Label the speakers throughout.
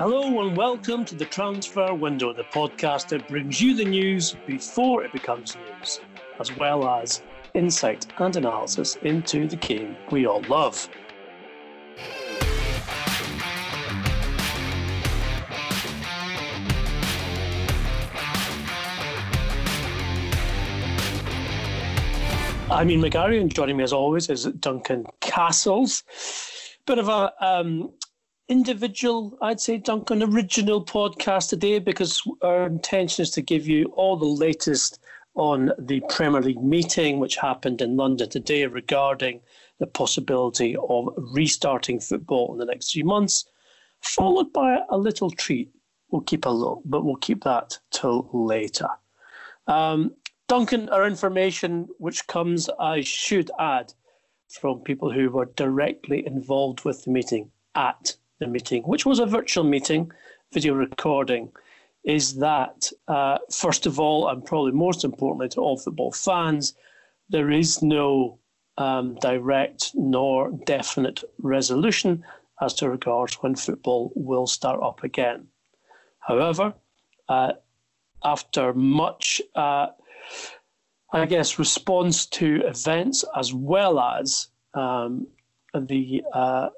Speaker 1: Hello and welcome to the Transfer Window, the podcast that brings you the news before it becomes news, as well as insight and analysis into the game we all love. I'm Ian, McGarry, and joining me as always is Duncan Castles. Bit of a um, individual, I'd say, Duncan, original podcast today because our intention is to give you all the latest on the Premier League meeting which happened in London today regarding the possibility of restarting football in the next few months, followed by a little treat. We'll keep a look, but we'll keep that till later. Um, Duncan, our information, which comes, I should add, from people who were directly involved with the meeting at the meeting, which was a virtual meeting, video recording, is that, uh, first of all, and probably most importantly to all football fans, there is no um, direct nor definite resolution as to regards when football will start up again. However, uh, after much uh, I guess, response to events as well as um, the uh,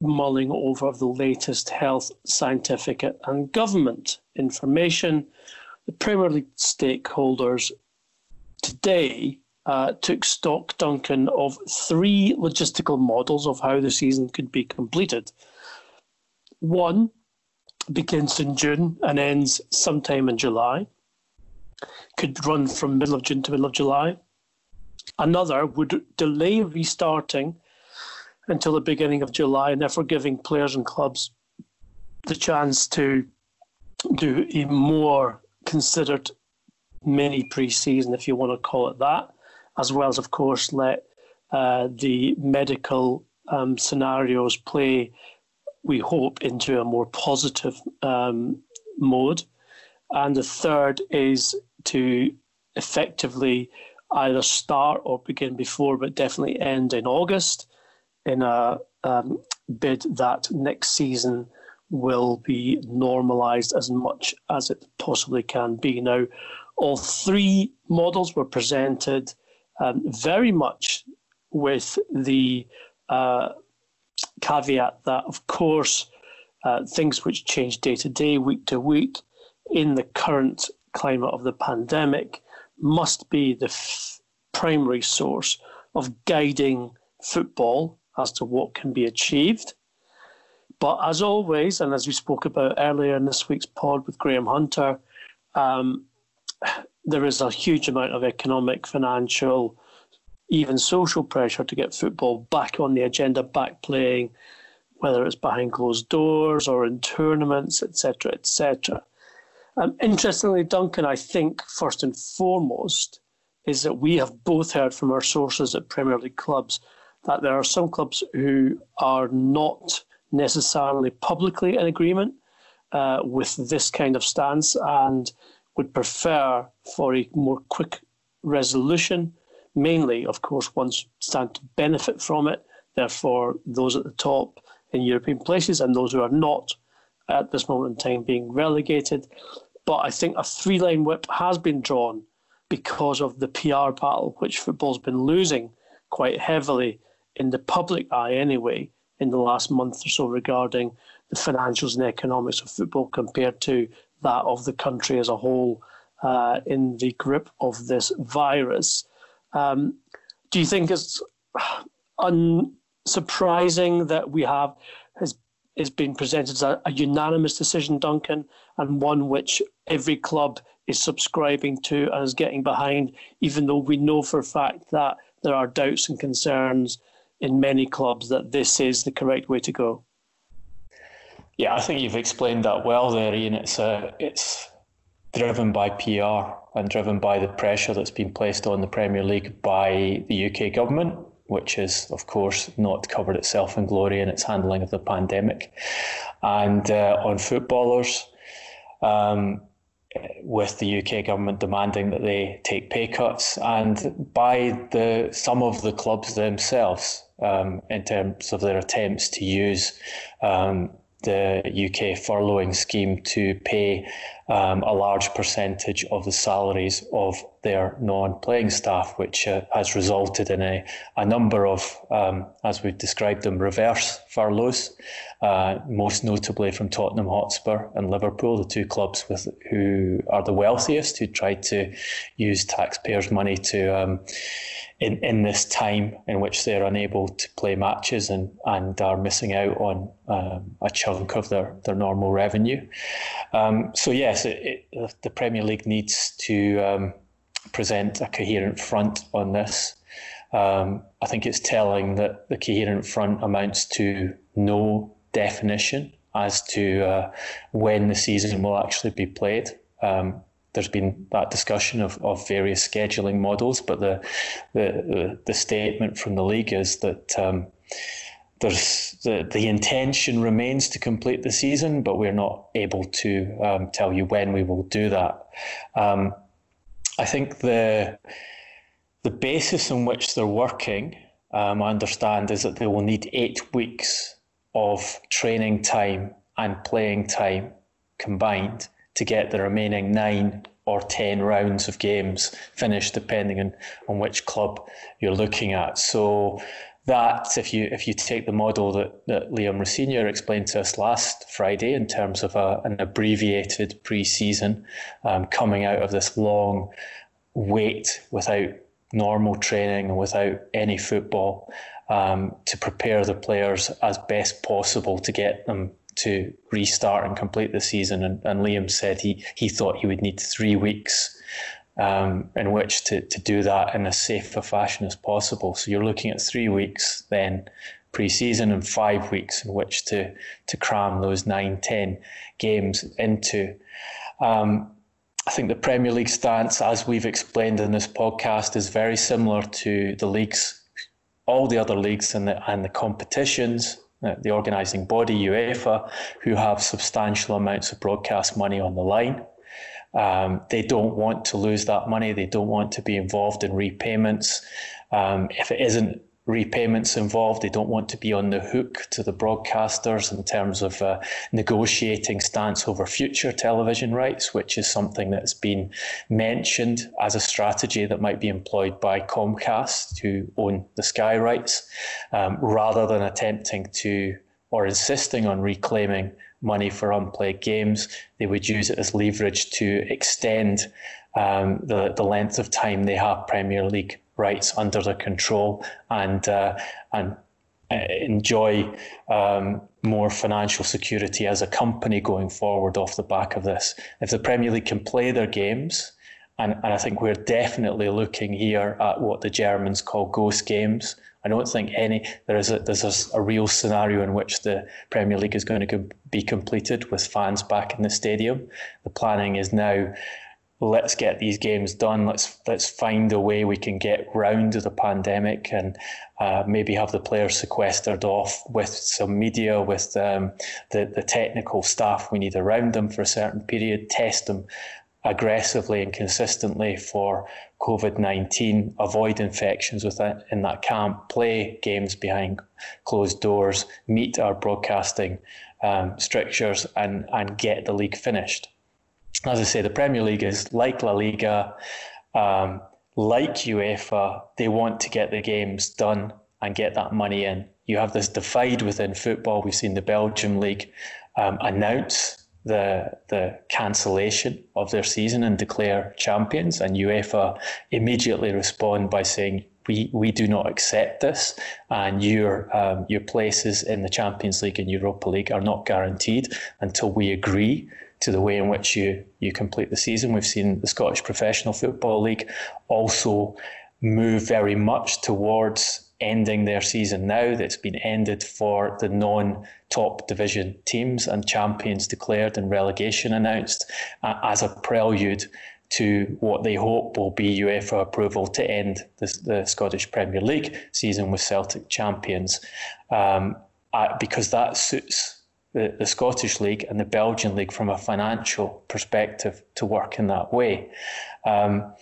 Speaker 1: mulling over the latest health, scientific, and government information. The Premier League stakeholders today uh, took stock, Duncan, of three logistical models of how the season could be completed. One begins in June and ends sometime in July could run from middle of June to middle of July. Another would delay restarting until the beginning of July, and therefore giving players and clubs the chance to do a more considered mini pre-season, if you want to call it that, as well as, of course, let uh, the medical um, scenarios play. We hope into a more positive um, mode, and the third is to effectively either start or begin before, but definitely end in August in a um, bid that next season will be normalised as much as it possibly can be. Now, all three models were presented um, very much with the uh, caveat that, of course, uh, things which change day to day, week to week, in the current climate of the pandemic must be the f- primary source of guiding football as to what can be achieved. But as always, and as we spoke about earlier in this week's pod with Graham Hunter, um, there is a huge amount of economic, financial, even social pressure to get football back on the agenda, back playing, whether it's behind closed doors or in tournaments, etc., etc. Um, interestingly, Duncan, I think first and foremost is that we have both heard from our sources at Premier League clubs that there are some clubs who are not necessarily publicly in agreement uh, with this kind of stance and would prefer for a more quick resolution. Mainly, of course, ones stand to benefit from it. Therefore, those at the top in European places and those who are not at this moment in time being relegated. But I think a three line whip has been drawn because of the PR battle, which football's been losing quite heavily in the public eye anyway in the last month or so regarding the financials and economics of football compared to that of the country as a whole uh, in the grip of this virus. Um, do you think it's unsurprising that we have has being presented as a, a, unanimous decision, Duncan, and one which every club is subscribing to and is getting behind, even though we know for a fact that there are doubts and concerns in many clubs that this is the correct way to go.
Speaker 2: Yeah, I think you've explained that well there, Ian. It's uh, it's driven by PR and driven by the pressure that's been placed on the Premier League by the UK government which is, of course, not covered itself in glory in its handling of the pandemic. And uh, on footballers, um, with the UK government demanding that they take pay cuts, and by the some of the clubs themselves um, in terms of their attempts to use um, the UK furloughing scheme to pay um, a large percentage of the salaries of their non-playing staff, which uh, has resulted in a, a number of, um, as we've described them, reverse furloughs, uh, most notably from Tottenham Hotspur and Liverpool, the two clubs with who are the wealthiest, who tried to use taxpayers' money to um, in, in this time in which they're unable to play matches and, and are missing out on um, a chunk of their, their normal revenue. Um, so, yes, it, it, the Premier League needs to um, present a coherent front on this. Um, I think it's telling that the coherent front amounts to no definition as to uh, when the season will actually be played. Um, there's been that discussion of, of various scheduling models, but the, the the statement from the league is that um, there's the, the intention remains to complete the season, but we're not able to um, tell you when we will do that. Um, I think the the basis on which they're working, um, I understand, is that they will need eight weeks of training time and playing time combined to get the remaining nine or 10 rounds of games finished, depending on, on which club you're looking at. So that, if you if you take the model that, that Liam Rosenior explained to us last Friday in terms of a, an abbreviated pre-season um, coming out of this long wait without normal training and without any football um, to prepare the players as best possible to get them to restart and complete the season. And, and Liam said he, he thought he would need three weeks um, in which to, to do that in as safe a fashion as possible. So you're looking at three weeks then pre-season and five weeks in which to to cram those nine, ten games into. Um, I think the Premier League stance, as we've explained in this podcast, is very similar to the leagues, all the other leagues and the, and the competitions the organising body, UEFA, who have substantial amounts of broadcast money on the line. Um, they don't want to lose that money. They don't want to be involved in repayments. Um, if it isn't repayments involved. They don't want to be on the hook to the broadcasters in terms of uh, negotiating stance over future television rights, which is something that's been mentioned as a strategy that might be employed by Comcast, who own the Sky rights, um, rather than attempting to or insisting on reclaiming money for unplayed games. They would use it as leverage to extend um, the, the length of time they have Premier League rights under their control and uh, and uh, enjoy um, more financial security as a company going forward off the back of this. If the Premier League can play their games, and, and I think we're definitely looking here at what the Germans call ghost games. I don't think any there is a, there's a, a real scenario in which the Premier League is going to be completed with fans back in the stadium. The planning is now let's get these games done. Let's let's find a way we can get round the pandemic and uh, maybe have the players sequestered off with some media, with um, the the technical staff we need around them for a certain period. Test them aggressively and consistently for COVID nineteen. Avoid infections within in that camp. Play games behind closed doors. Meet our broadcasting um, strictures and and get the league finished as I say, the Premier League is like La Liga, um, like UEFA. They want to get the games done and get that money in. You have this divide within football. We've seen the Belgium League um, announce the the cancellation of their season and declare champions, and UEFA immediately respond by saying. We, we do not accept this, and your um, your places in the Champions League and Europa League are not guaranteed until we agree to the way in which you you complete the season. We've seen the Scottish Professional Football League also move very much towards ending their season now that's been ended for the non top division teams and champions declared and relegation announced uh, as a prelude to what they hope will be UEFA approval to end the, the Scottish Premier League season with Celtic champions, um, uh, because that suits the, the Scottish League and the Belgian League from a financial perspective to work in that way. Um,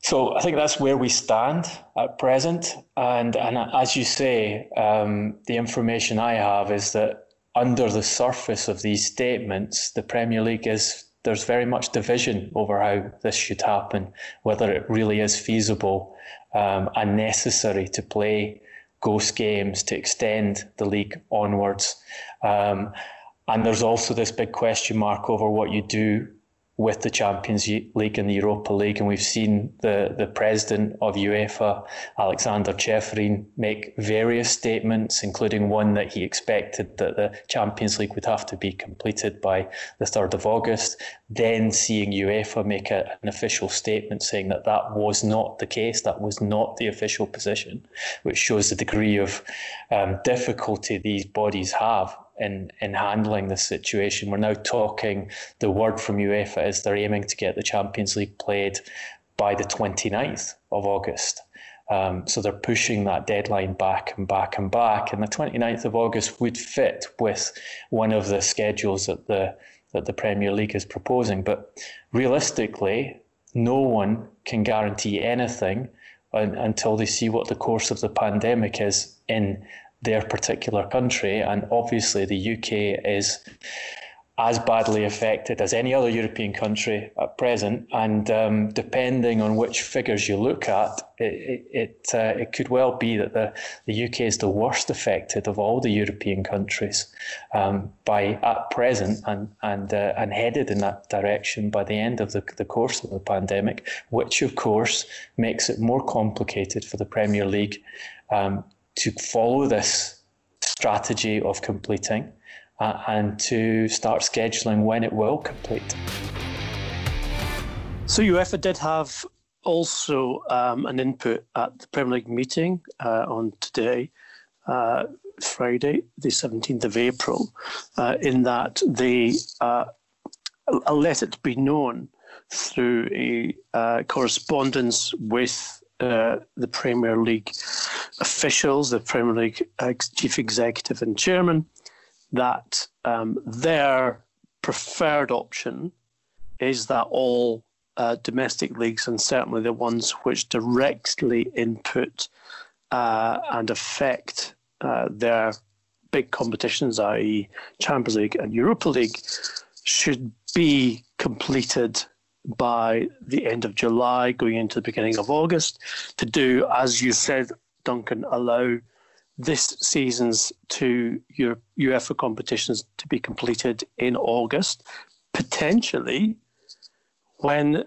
Speaker 2: so I think that's where we stand at present. And, and as you say, um, the information I have is that under the surface of these statements, the Premier League is there's very much division over how this should happen, whether it really is feasible um, and necessary to play ghost games to extend the league onwards. Um, and there's also this big question mark over what you do with the Champions League and the Europa League. And we've seen the, the president of UEFA, Alexander Ceferin, make various statements, including one that he expected that the Champions League would have to be completed by the 3rd of August. Then seeing UEFA make a, an official statement saying that that was not the case, that was not the official position, which shows the degree of um, difficulty these bodies have in, in handling this situation. We're now talking, the word from UEFA is they're aiming to get the Champions League played by the 29th of August. Um, so they're pushing that deadline back and back and back. And the 29th of August would fit with one of the schedules that the that the Premier League is proposing. But realistically, no one can guarantee anything until they see what the course of the pandemic is in their particular country. And obviously, the UK is as badly affected as any other European country at present. And um, depending on which figures you look at, it it, uh, it could well be that the, the UK is the worst affected of all the European countries um, by at present and and uh, and headed in that direction by the end of the, the course of the pandemic, which of course makes it more complicated for the Premier League um, to follow this strategy of completing uh, and to start scheduling when it will complete.
Speaker 1: So UEFA did have also um, an input at the Premier League meeting uh, on today, uh, Friday, the 17th of April, uh, in that they uh, let it be known through a uh, correspondence with uh, the Premier League officials, the Premier League chief executive and chairman, that um, their preferred option is that all uh, domestic leagues, and certainly the ones which directly input uh, and affect uh, their big competitions, i.e., Champions League and Europa League, should be completed by the end of July, going into the beginning of August, to do, as you said, Duncan, allow this season's two UEFA competitions to be completed in August, potentially when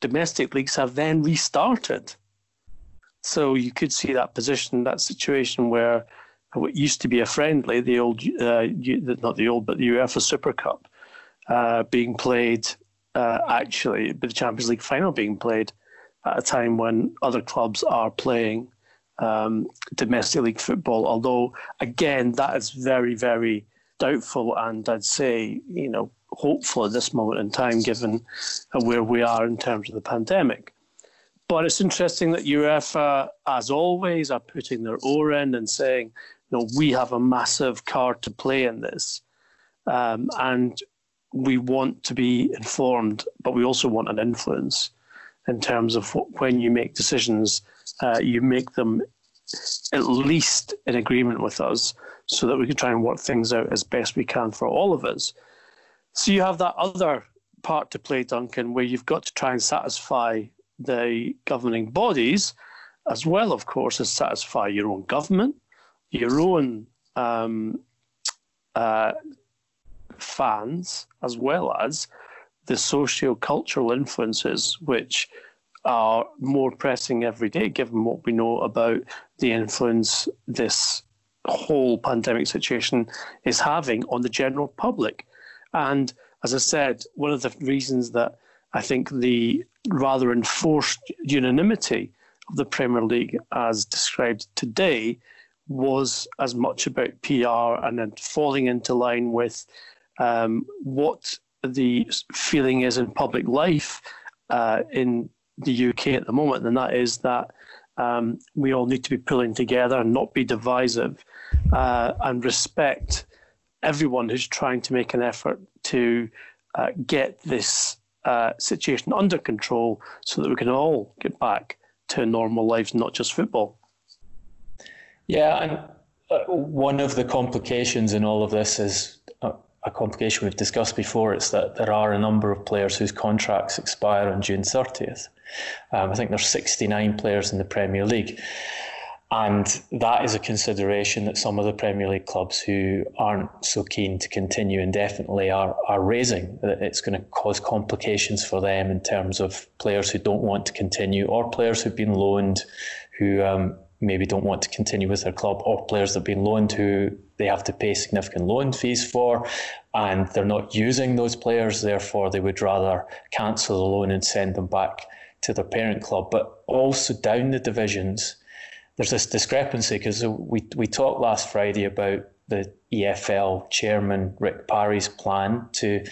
Speaker 1: domestic leagues have then restarted. So you could see that position, that situation where what used to be a friendly, the old, uh, not the old, but the UEFA Super Cup, uh, being played uh, actually with the Champions League final being played at a time when other clubs are playing um, domestic league football. Although, again, that is very, very doubtful, and I'd say, you know, hopeful at this moment in time, given where we are in terms of the pandemic. But it's interesting that UEFA, as always, are putting their oar in and saying, you know, we have a massive card to play in this. Um, and we want to be informed, but we also want an influence in terms of what, when you make decisions, uh, you make them at least in agreement with us so that we can try and work things out as best we can for all of us. So you have that other part to play, Duncan, where you've got to try and satisfy the governing bodies, as well, of course, as satisfy your own government, your own um, uh, fans as well as the socio-cultural influences which are more pressing every day given what we know about the influence this whole pandemic situation is having on the general public. And as I said, one of the reasons that I think the rather enforced unanimity of the Premier League, as described today, was as much about PR and then falling into line with um, what the feeling is in public life uh, in the UK at the moment, and that is that um, we all need to be pulling together and not be divisive uh, and respect everyone who's trying to make an effort to uh, get this uh, situation under control so that we can all get back to normal lives, not just football.
Speaker 2: Yeah, and uh, one of the complications in all of this is a complication we've discussed before. It's that there are a number of players whose contracts expire on June 30th. Um, I think there's 69 players in the Premier League. And that is a consideration that some of the Premier League clubs who aren't so keen to continue indefinitely are, are raising. That it's going to cause complications for them in terms of players who don't want to continue or players who've been loaned who um, maybe don't want to continue with their club or players that have been loaned who they have to pay significant loan fees for and they're not using those players. Therefore, they would rather cancel the loan and send them back to their parent club. But also down the divisions, there's this discrepancy because we we talked last Friday about the EFL chairman Rick Parry's plan to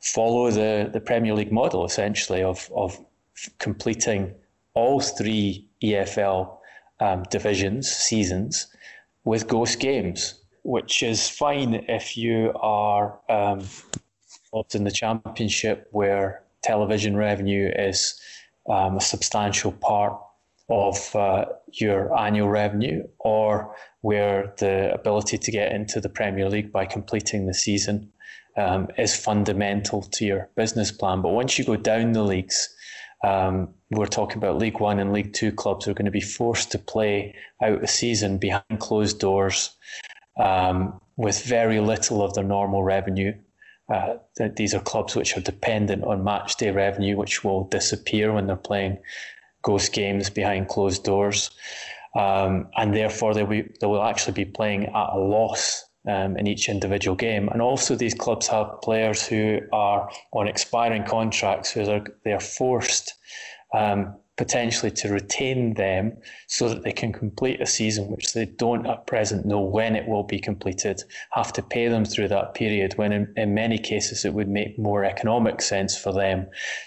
Speaker 2: follow the, the Premier League model essentially of of completing all three EFL um, divisions seasons with ghost games, which is fine if you are um, in the championship where television revenue is um, a substantial part of uh, your annual revenue or where the ability to get into the Premier League by completing the season um, is fundamental to your business plan. But once you go down the leagues, um, we're talking about League One and League Two clubs who are going to be forced to play out a season behind closed doors um, with very little of their normal revenue. Uh, these are clubs which are dependent on match day revenue, which will disappear when they're playing ghost games behind closed doors. Um, and therefore, they, will, they will actually be playing at a loss um, in each individual game. And also, these clubs have players who are on expiring contracts, who are, they are forced um, potentially to retain them so that they can complete a season which they don't at present know when it will be completed, have to pay them through that period, when in, in many cases it would make more economic sense for them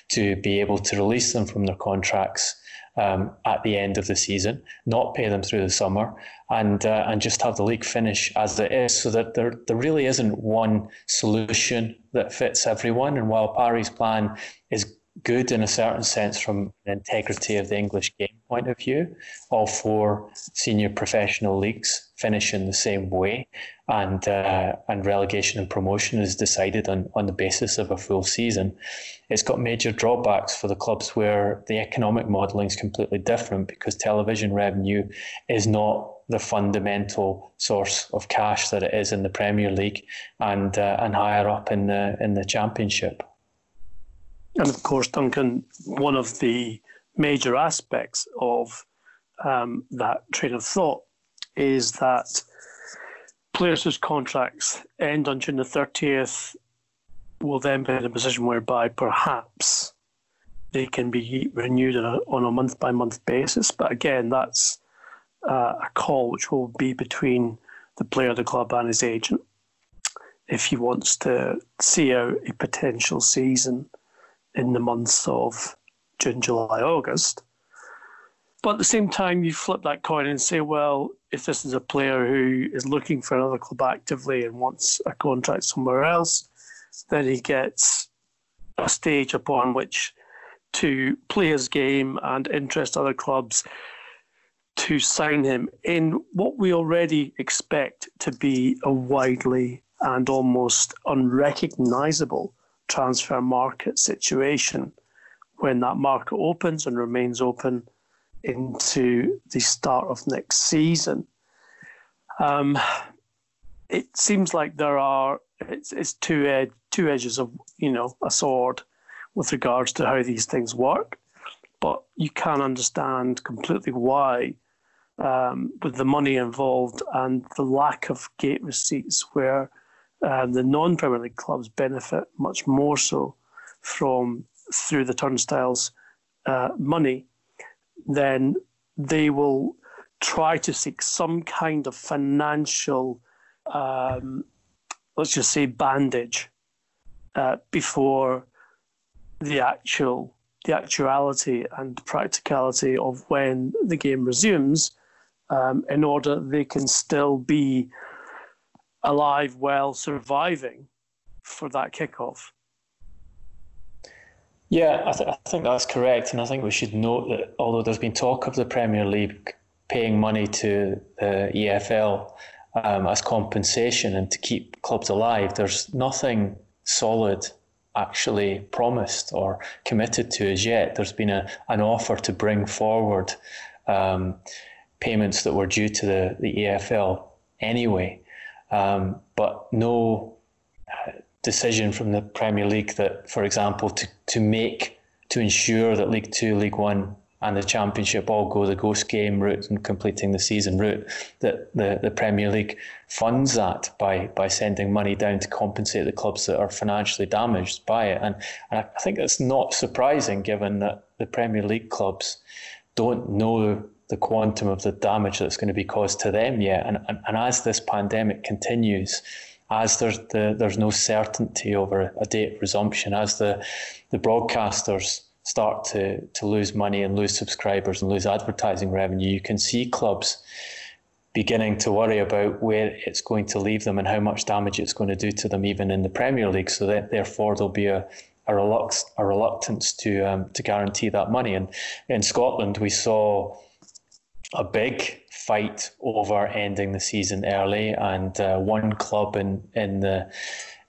Speaker 2: to be able to release them from their contracts um, at the end of the season, not pay them through the summer, and uh, and just have the league finish as it is, so that there there really isn't one solution that fits everyone. And while Parry's plan is good in a certain sense from the integrity of the English game point of view. All four senior professional leagues finish in the same way, and uh, and relegation and promotion is decided on, on the basis of a full season. It's got major drawbacks for the clubs where the economic modelling is completely different because television revenue is not the fundamental source of cash that it is in the Premier League and uh, and higher up in the in the Championship.
Speaker 1: And of course, Duncan, one of the major aspects of um, that train of thought is that players whose contracts end on June the 30th will then be in a position whereby perhaps they can be renewed on a, on a month by month basis. But again, that's uh, a call which will be between the player, the club, and his agent if he wants to see out a potential season in the months of June, July, August. But at the same time, you flip that coin and say, well, if this is a player who is looking for another club actively and wants a contract somewhere else, then he gets a stage upon which to play his game and interest other clubs to sign him in what we already expect to be a widely and almost unrecognizable transfer market situation. When that market opens and remains open into the start of next season. Um, it seems like there are it's, it's two ed- two edges of you know a sword with regards to how these things work, but you can understand completely why. Um, with the money involved and the lack of gate receipts, where uh, the non Premier League clubs benefit much more so from through the turnstiles uh, money, then they will try to seek some kind of financial, um, let's just say, bandage uh, before the actual the actuality and practicality of when the game resumes, um, in order they can still be alive, well, surviving for that kickoff.
Speaker 2: Yeah, I, th- I, think that's correct. And I think we should note that although there's been talk of the Premier League paying money to the EFL um, as compensation and to keep clubs alive. There's nothing solid actually promised or committed to as yet. There's been a, an offer to bring forward um, payments that were due to the, the EFL anyway, um, but no decision from the Premier League that, for example, to, to make to ensure that League Two, League One, and the Championship all go the ghost game route and completing the season route, that the, the Premier League funds that by by sending money down to compensate the clubs that are financially damaged by it. And, and I think that's not surprising given that the Premier League clubs don't know the quantum of the damage that's going to be caused to them yet. And, and, and as this pandemic continues, as there's the, there's no certainty over a date of resumption, as the the broadcasters start to, to lose money and lose subscribers and lose advertising revenue, you can see clubs beginning to worry about where it's going to leave them and how much damage it's going to do to them, even in the Premier League. So that therefore there'll be a a, relux- a reluctance to um, to guarantee that money. And in Scotland, we saw a big fight over ending the season early, and uh, one club in in the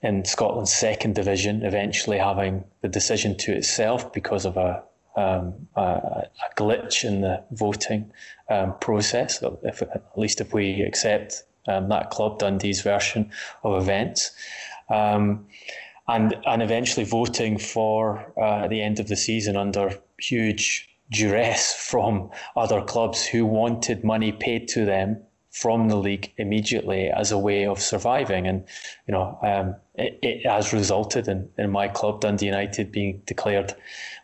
Speaker 2: in Scotland's second division, eventually having the decision to itself because of a um, a, a, glitch in the voting um, process. If, at least if we accept um, that club Dundee's version of events, um, and and eventually voting for uh, the end of the season under huge duress from other clubs who wanted money paid to them from the league immediately as a way of surviving. And, you know, um, it, it, has resulted in, in my club, Dundee United, being declared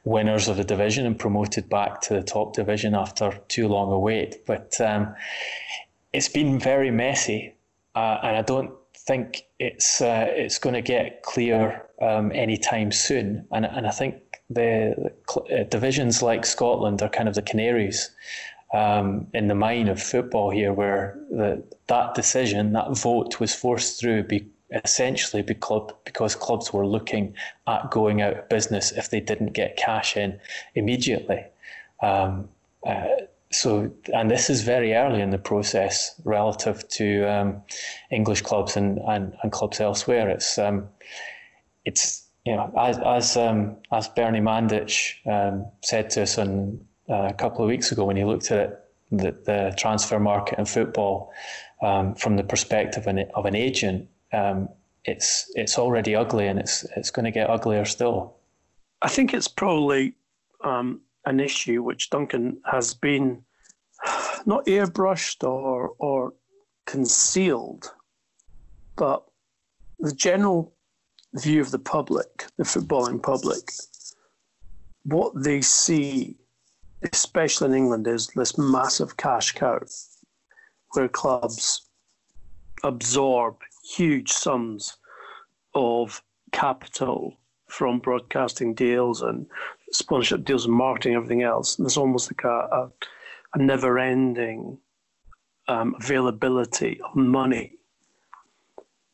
Speaker 2: winners of the division and promoted back to the top division after too long a wait. But um, it's been very messy, uh, and I don't think it's uh, it's going to get clear um, anytime soon. And, and I think the, uh, divisions like Scotland are kind of the canaries um, in the mine of football here, where the, that decision, that vote, was forced through be, essentially because, because clubs were looking at going out of business if they didn't get cash in immediately. Um, uh, so, and this is very early in the process relative to um, English clubs and, and, and, clubs elsewhere. It's um, it's you know as as um, as Bernie Mandic um, said to us on a couple of weeks ago when he looked at it, the, the transfer market in football um, from the perspective of an, of an agent, um, it's it's already ugly and it's it's going to get uglier still.
Speaker 1: I think it's probably um, an issue which Duncan has been not airbrushed or or concealed, but the general view of the public, the footballing public, what they see especially in England, is this massive cash cow where clubs absorb huge sums of capital from broadcasting deals and sponsorship deals and marketing, everything else. And there's almost like a, a, a never ending um, availability of money.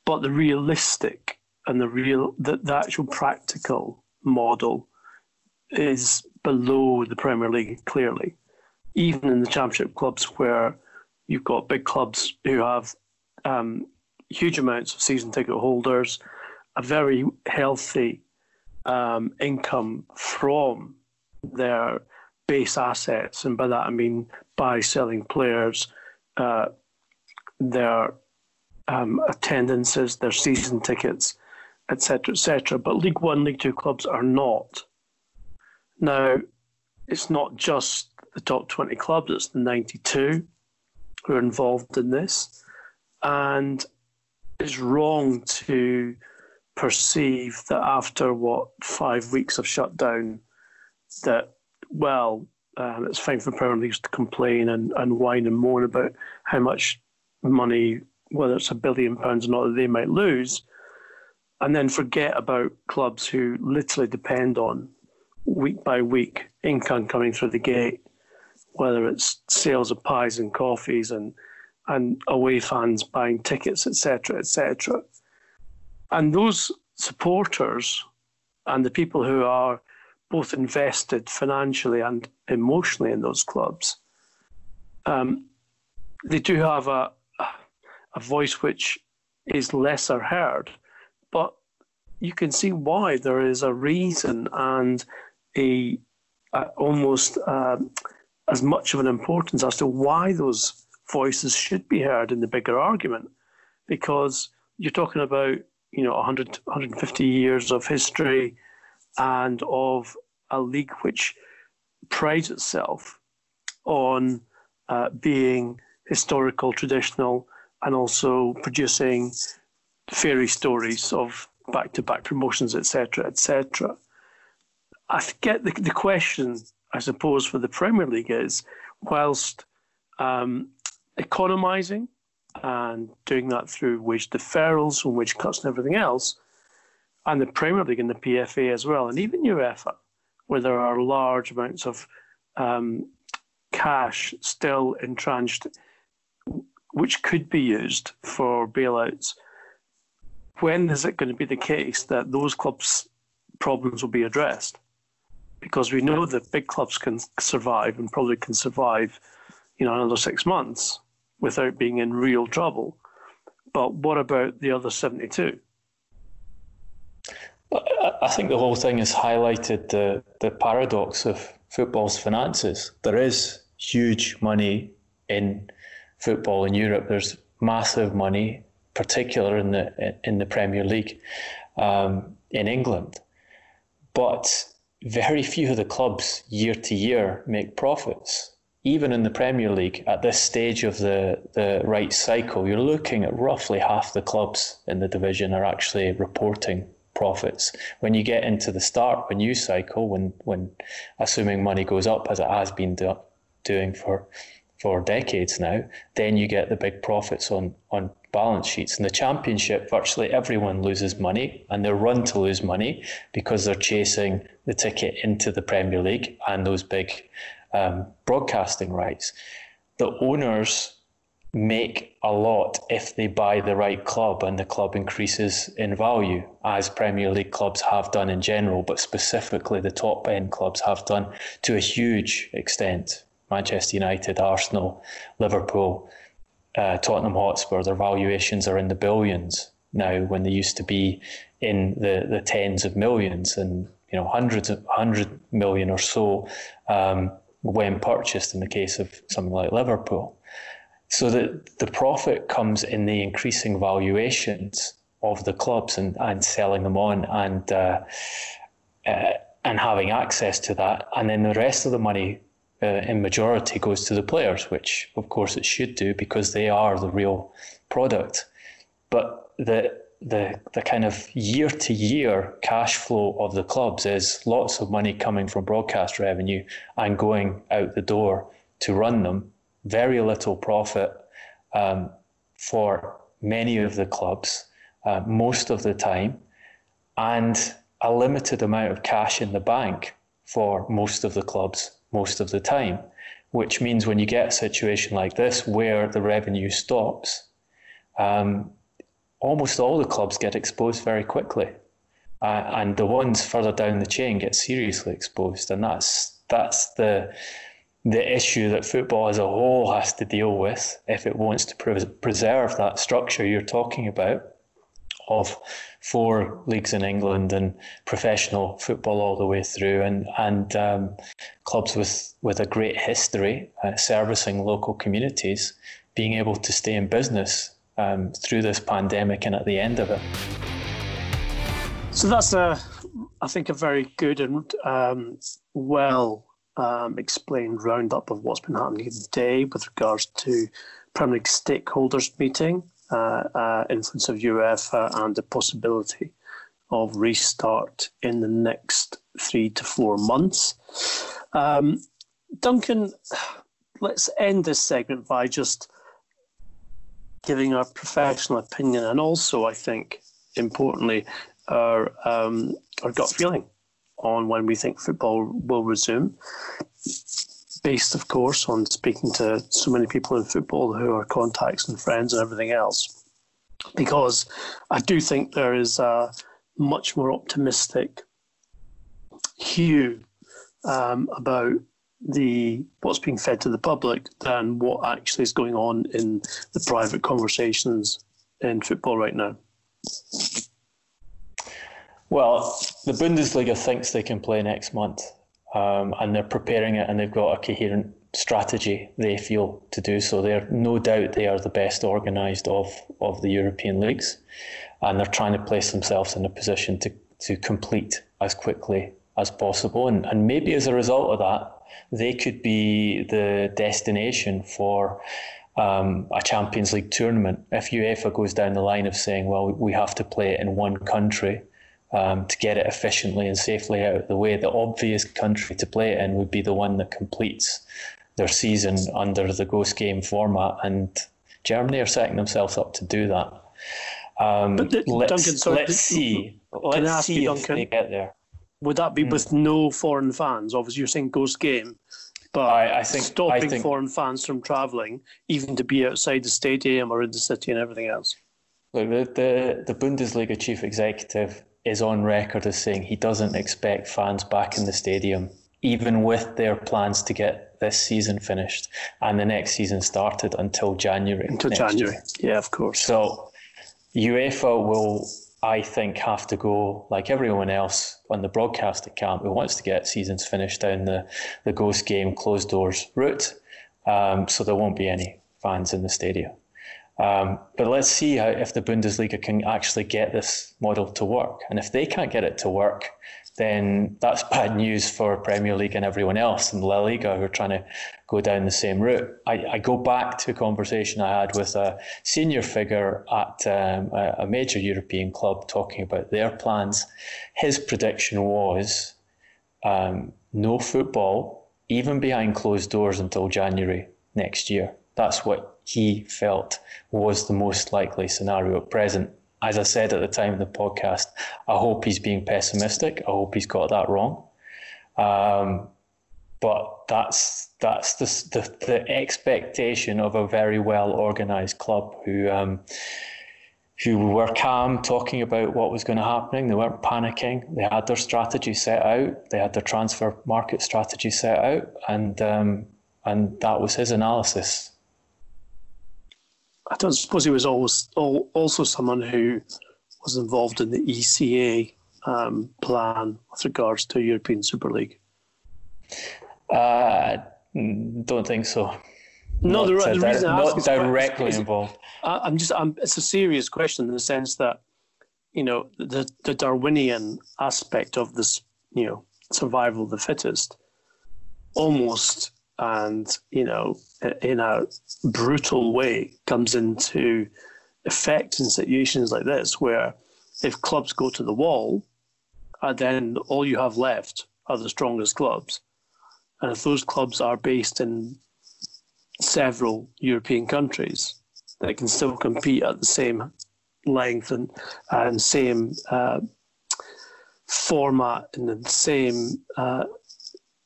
Speaker 1: But the realistic and the real, the, the actual practical model is below the Premier League, clearly. Even in the Championship clubs, where you've got big clubs who have um, huge amounts of season ticket holders, a very healthy um, income from their base assets, and by that I mean by selling players, uh, their um, attendances, their season tickets, etc., etc. But League One, League Two clubs are not. Now, it's not just the top 20 clubs, it's the 92 who are involved in this. And it's wrong to perceive that after what five weeks of shutdown, that, well, um, it's fine for Premier Leagues to complain and, and whine and moan about how much money, whether it's a billion pounds or not, that they might lose, and then forget about clubs who literally depend on week by week income coming through the gate, whether it's sales of pies and coffees and and away fans buying tickets, etc., etc. And those supporters and the people who are both invested financially and emotionally in those clubs, um, they do have a a voice which is lesser heard. But you can see why there is a reason and a, a almost uh, as much of an importance as to why those voices should be heard in the bigger argument, because you're talking about you know 100 150 years of history and of a league which prides itself on uh, being historical, traditional, and also producing fairy stories of back-to-back promotions, etc., etc. I get the, the question, I suppose, for the Premier League is, whilst um, economising and doing that through wage deferrals and wage cuts and everything else, and the Premier League and the PFA as well, and even UEFA, where there are large amounts of um, cash still entrenched, which could be used for bailouts. When is it going to be the case that those clubs' problems will be addressed? Because we know that big clubs can survive and probably can survive, you know, another six months without being in real trouble. But what about the other 72?
Speaker 2: I think the whole thing has highlighted the, the paradox of football's finances. There is huge money in football in Europe. There's massive money, particular in the in the Premier League um, in England, but very few of the clubs year to year make profits. Even in the Premier League, at this stage of the, the right cycle, you're looking at roughly half the clubs in the division are actually reporting profits. When you get into the start a new cycle, when when assuming money goes up as it has been do, doing for for decades now, then you get the big profits on on balance sheets. In the championship, virtually everyone loses money and they're run to lose money because they're chasing the ticket into the Premier League and those big um, broadcasting rights. The owners make a lot if they buy the right club and the club increases in value, as Premier League clubs have done in general, but specifically the top end clubs have done to a huge extent. Manchester United, Arsenal, Liverpool, uh, Tottenham Hotspur, their valuations are in the billions now when they used to be in the, the tens of millions and you know hundreds of hundred million or so um, when purchased in the case of something like Liverpool. So that the profit comes in the increasing valuations of the clubs and, and selling them on and uh, uh, and having access to that, and then the rest of the money uh, in majority goes to the players, which of course it should do because they are the real product. But the the the kind of year to year cash flow of the clubs is lots of money coming from broadcast revenue and going out the door to run them very little profit um, for many of the clubs uh, most of the time, and a limited amount of cash in the bank for most of the clubs most of the time. Which means when you get a situation like this where the revenue stops, um, almost all the clubs get exposed very quickly. Uh, and the ones further down the chain get seriously exposed, and that's that's the the issue that football as a whole has to deal with if it wants to pre- preserve that structure you're talking about of four leagues in England and professional football all the way through, and and um, clubs with with a great history uh, servicing local communities being able to stay in business um, through this pandemic and at the end of it.
Speaker 1: So that's a, I think, a very good and um, well um, explained roundup of what's been happening today with regards to Premier League stakeholders meeting, influence of UEFA, and the possibility of restart in the next three to four months. Um, Duncan, let's end this segment by just giving our professional opinion and also, I think, importantly, our um, our gut feeling on when we think football will resume, based, of course, on speaking to so many people in football who are contacts and friends and everything else. Because I do think there is a much more optimistic hue um, about the what's being fed to the public than what actually is going on in the private conversations in football right now.
Speaker 2: Well, the Bundesliga thinks they can play next month, um, and they're preparing it, and they've got a coherent strategy. They feel to do so. They're no doubt they are the best organised of of the European leagues, and they're trying to place themselves in a position to to complete as quickly as possible. And, and maybe as a result of that, they could be the destination for um, a Champions League tournament. If UEFA goes down the line of saying, well, we have to play it in one country um, to get it efficiently and safely out of the way, the obvious country to play it in would be the one that completes their season under the ghost game format. And Germany are setting themselves up to do that. Um, but the, let's, Duncan, sorry, let's see. Let's see if Duncan, they get there.
Speaker 1: Would that be mm. with no foreign fans? Obviously, you're saying ghost game, but I, I think stopping I think, foreign fans from travelling, even to be outside the stadium or in the city and everything else.
Speaker 2: Look, the, the, the Bundesliga chief executive is on record as saying he doesn't expect fans back in the stadium, even with their plans to get this season finished and the next season started until January.
Speaker 1: Until January, year. yeah, of course.
Speaker 2: So UEFA will I think, have to go like everyone else on the broadcasting camp who wants to get seasons finished down the, the ghost game closed doors route. Um, so there won't be any fans in the stadium. Um, but let's see how, if the Bundesliga can actually get this model to work. And if they can't get it to work, then that's bad news for Premier League and everyone else and La Liga who are trying to go down the same route. I, I go back to a conversation I had with a senior figure at um, a major European club talking about their plans. His prediction was um, no football, even behind closed doors, until January next year. That's what he felt was the most likely scenario at present as I said at the time of the podcast, I hope he's being pessimistic. I hope he's got that wrong. Um, but that's that's the, the, the expectation of a very well organised club who um, who were calm, talking about what was going to happen. They weren't panicking. They had their strategy set out. They had their transfer market strategy set out, and um, and that was his analysis.
Speaker 1: I don't suppose he was always also someone who was involved in the ECA um, plan with regards to European Super League.
Speaker 2: Uh, don't think so.
Speaker 1: No, not, the, the reason I
Speaker 2: not directly is, involved.
Speaker 1: I'm just. I'm, it's a serious question in the sense that you know the the Darwinian aspect of this, you know, survival of the fittest, almost and you know in a brutal way comes into effect in situations like this where if clubs go to the wall uh, then all you have left are the strongest clubs. And if those clubs are based in several european countries they can still compete at the same length and, and same uh, format and the same uh,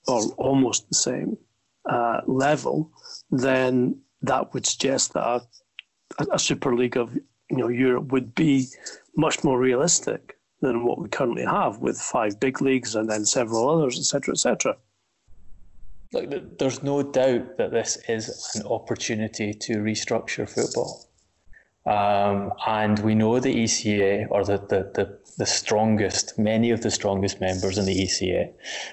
Speaker 1: or almost the same uh, level, then that would suggest that a, a, Super League of you know Europe would be much more realistic than what we currently have with five big leagues and then several others, etc., etc.
Speaker 2: Look, there's no doubt that this is an opportunity to restructure football. Um, and we know the ECA, or the, the, the, the, strongest, many of the strongest members in the ECA,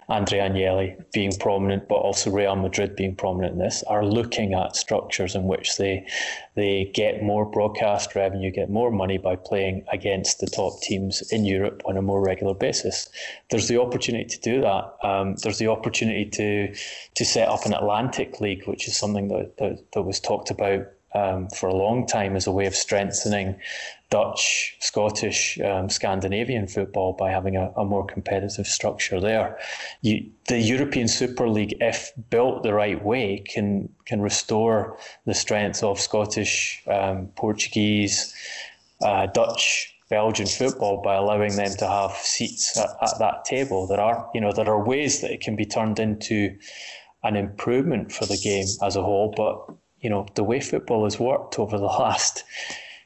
Speaker 2: Andrea Agnelli being prominent, but also Real Madrid being prominent in this, are looking at structures in which they they get more broadcast revenue, get more money by playing against the top teams in Europe on a more regular basis. There's the opportunity to do that. Um, there's the opportunity to to set up an Atlantic League, which is something that, that, that was talked about um, for a long time as a way of strengthening Dutch, Scottish, um, Scandinavian football by having a, a more competitive structure there. You, the European Super League, if built the right way, can can restore the strength of Scottish, um, Portuguese, uh, Dutch. Belgian football by allowing them to have seats at, at that table. There are, you know, there are ways that it can be turned into an improvement for the game as a whole, but you know, the way football has worked over the last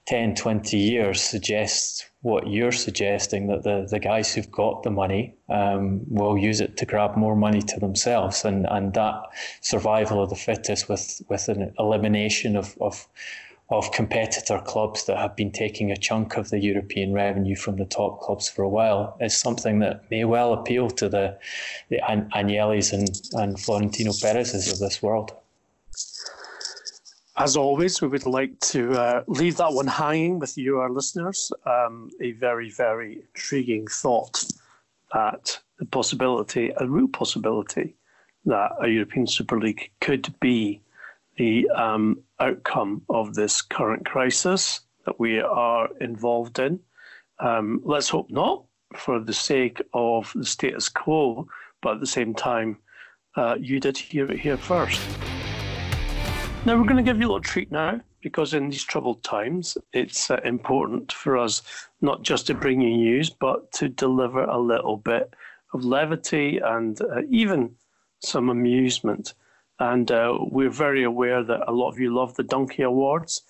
Speaker 2: 10, 20 years suggests what you're suggesting that the, the guys who've got the money um, will use it to grab more money to themselves and, and that survival of the fittest with, with an elimination of, of of competitor clubs that have been taking a chunk of the European revenue from the top clubs for a while is something that may well appeal to the, the Agnellis and, and Florentino Perez's of this world.
Speaker 1: As always, we would like to uh, leave that one hanging with you, our listeners. Um, a very, very intriguing thought that the possibility, a real possibility, that a European Super League could be the um, outcome of this current crisis that we are involved in. Um, let's hope not, for the sake of the status quo, but at the same time, uh, you did hear it here first. Now, we're going to give you a little treat now because in these troubled times, it's uh, important for us not just to bring you news, but to deliver a little bit of levity and uh, even some amusement. And uh, we're very aware that a lot of you love the Donkey Awards,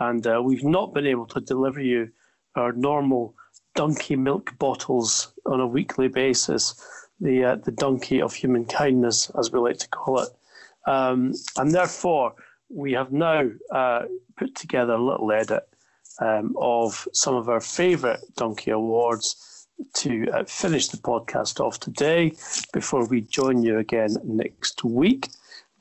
Speaker 1: and uh, we've not been able to deliver you our normal donkey milk bottles on a weekly basis, the uh, the donkey of human kindness, as we like to call it. Um, and therefore, we have now uh, put together a little edit um, of some of our favourite Donkey Awards to uh, finish the podcast off today before we join you again next week.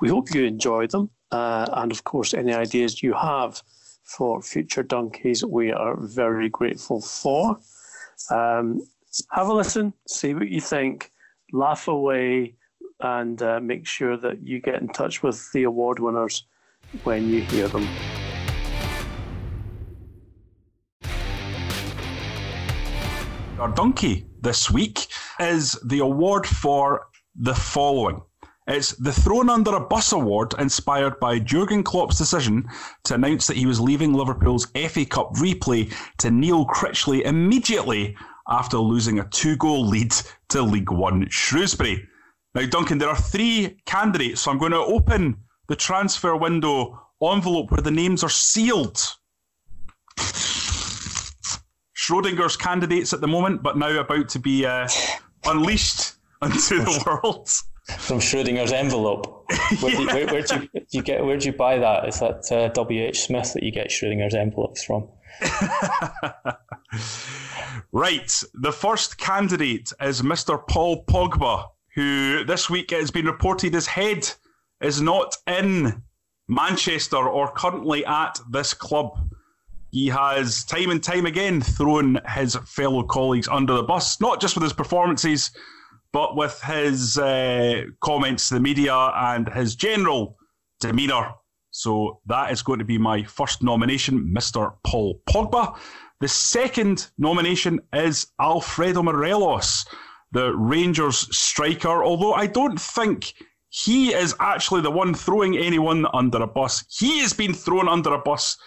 Speaker 1: We hope you enjoy them. Uh, and of course, any ideas you have for future donkeys, we are very grateful for. Um, have a listen, see what you think, laugh away, and uh, make sure that you get in touch with the award winners when you hear them.
Speaker 3: Our donkey this week is the award for the following. It's the Thrown Under a Bus award inspired by Jurgen Klopp's decision to announce that he was leaving Liverpool's FA Cup replay to Neil Critchley immediately after losing a two goal lead to League One Shrewsbury. Now, Duncan, there are three candidates, so I'm going to open the transfer window envelope where the names are sealed. Schrodinger's candidates at the moment, but now about to be uh, unleashed onto the world.
Speaker 2: From Schrodinger's envelope. Where yeah. where, where'd, you, you get? Where'd you buy that? Is that uh, W. H. Smith that you get Schrodinger's envelopes from?
Speaker 3: right. The first candidate is Mr. Paul Pogba, who this week has been reported as head is not in Manchester or currently at this club. He has time and time again thrown his fellow colleagues under the bus, not just with his performances, but with his uh, comments to the media and his general demeanour. So that is going to be my first nomination, Mr. Paul Pogba. The second nomination is Alfredo Morelos, the Rangers striker, although I don't think he is actually the one throwing anyone under a bus. He has been thrown under a bus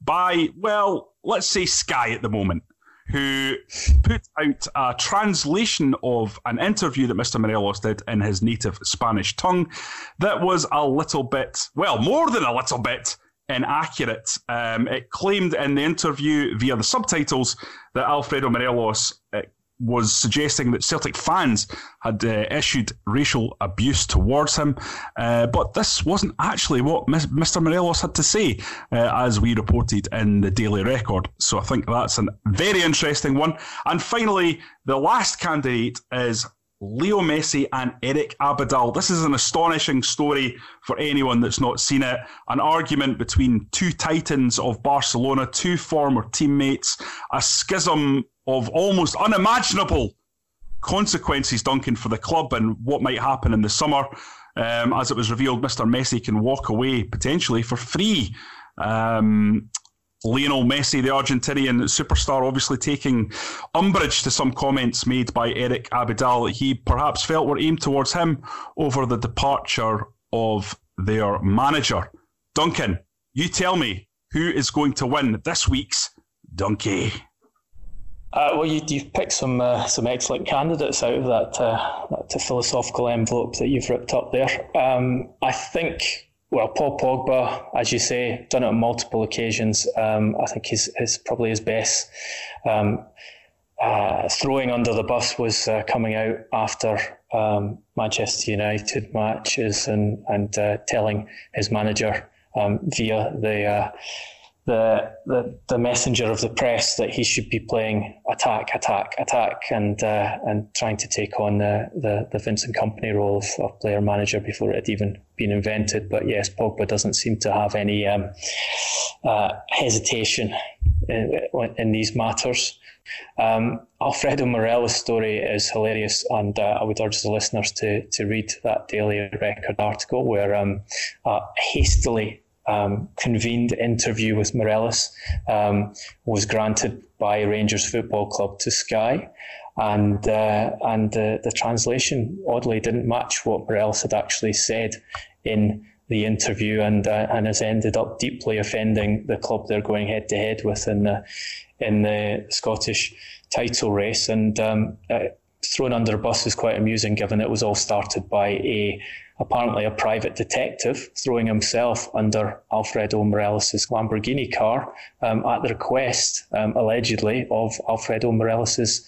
Speaker 3: by, well, let's say Sky at the moment, who put out a translation of an interview that Mr. Morelos did in his native Spanish tongue that was a little bit, well, more than a little bit inaccurate. Um, it claimed in the interview via the subtitles that Alfredo Morelos uh, was suggesting that Celtic fans had uh, issued racial abuse towards him. Uh, but this wasn't actually what Mr. Morelos had to say, uh, as we reported in the Daily Record. So I think that's a very interesting one. And finally, the last candidate is Leo Messi and Eric Abidal. This is an astonishing story for anyone that's not seen it. An argument between two titans of Barcelona, two former teammates, a schism of almost unimaginable consequences, Duncan, for the club and what might happen in the summer. Um, as it was revealed, Mr. Messi can walk away potentially for free. Um, Lionel Messi, the Argentinian superstar, obviously taking umbrage to some comments made by Eric Abidal. He perhaps felt were aimed towards him over the departure of their manager. Duncan, you tell me who is going to win this week's Donkey.
Speaker 2: Uh, well, you, have picked some uh, some excellent candidates out of that, uh, that philosophical envelope that you've ripped up there. Um, I think well, Paul Pogba, as you say, done it on multiple occasions. Um, I think his probably his best um, uh, throwing under the bus was uh, coming out after um, Manchester United matches and and uh, telling his manager um, via the the, the the messenger of the press that he should be playing attack, attack, attack, and uh, and trying to take on the, the, the Vincent Kompany role of, of, player manager before it had even been invented. But yes, Pogba doesn't seem to have any um, uh, hesitation in, in, these matters. Um, Alfredo Morelos' story is hilarious, and uh, I would urge the listeners to to read that Daily Record article where um, hastily um, convened interview with Morelos um, was granted by Rangers Football Club to Sky, and uh, and the, the translation oddly didn't match what Morelos had actually said in the interview, and uh, and has ended up deeply offending the club they're going head to head with in the in the Scottish title race, and um, uh, thrown under a bus is quite amusing, given it was all started by a apparently a private detective throwing himself under Alfredo Morelos' Lamborghini car um, at the request, um, allegedly, of Alfredo Morelos'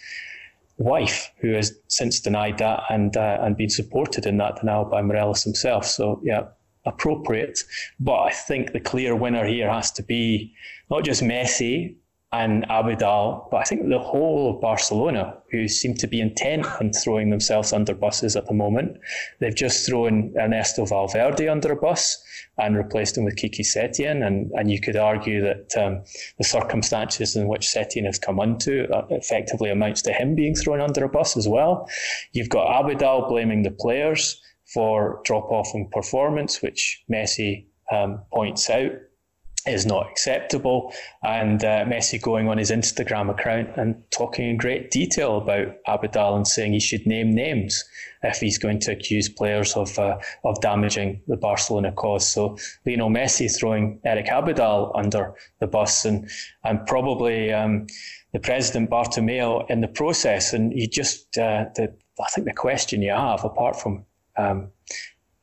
Speaker 2: wife, who has since denied that and uh, and been supported in that denial by Morelos himself. So yeah, appropriate. But I think the clear winner here has to be not just Messi, and Abidal, but I think the whole of Barcelona, who seem to be intent on throwing themselves under buses at the moment, they've just thrown Ernesto Valverde under a bus and replaced him with Quique Setien. And, and you could argue that um, the circumstances in which Setien has come into uh, effectively amounts to him being thrown under a bus as well. You've got Abidal blaming the players for drop off in performance, which Messi um, points out is not acceptable. And uh, Messi going on his Instagram account and talking in great detail about Abidal and saying he should name names if he's going to accuse players of uh, of damaging the Barcelona cause. So Lionel Messi throwing Eric Abidal under the bus and and probably um, the president Bartomeu in the process. And you just uh, the I think the question you have apart from um,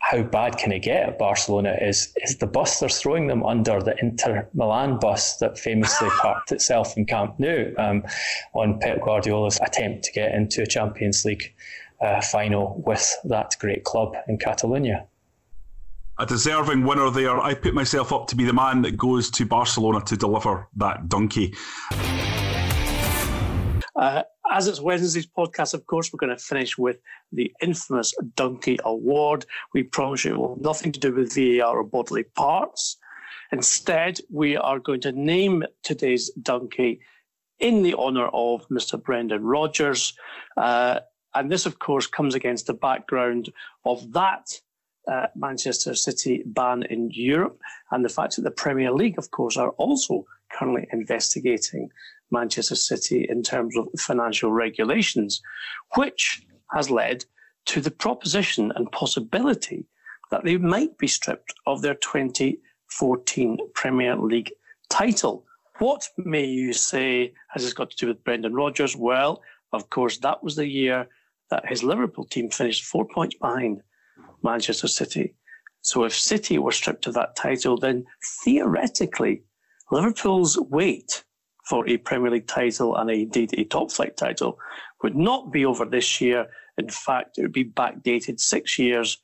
Speaker 2: how bad can it get at Barcelona is is the bus they're throwing them under the Inter Milan bus that famously parked itself in Camp Nou um, on Pep Guardiola's attempt to get into a Champions League uh, final with that great club in Catalonia.
Speaker 3: A deserving winner there. I put myself up to be the man that goes to Barcelona to deliver that donkey.
Speaker 1: Uh, as it's Wednesday's podcast, of course, we're going to finish with the infamous Donkey Award. We promise you it will have nothing to do with VAR or bodily parts. Instead, we are going to name today's donkey in the honour of Mr. Brendan Rodgers. Uh, and this, of course, comes against the background of that uh, Manchester City ban in Europe and the fact that the Premier League, of course, are also currently investigating Manchester City in terms of financial regulations, which has led to the proposition and possibility that they might be stripped of their 2014 Premier League title. What may you say has this got to do with Brendan Rodgers? Well, of course, that was the year that his Liverpool team finished four points behind Manchester City. So if City were stripped of that title, then theoretically, Liverpool's wait for a Premier League title and indeed a top flight title would not be over this year. In fact, it would be backdated six years.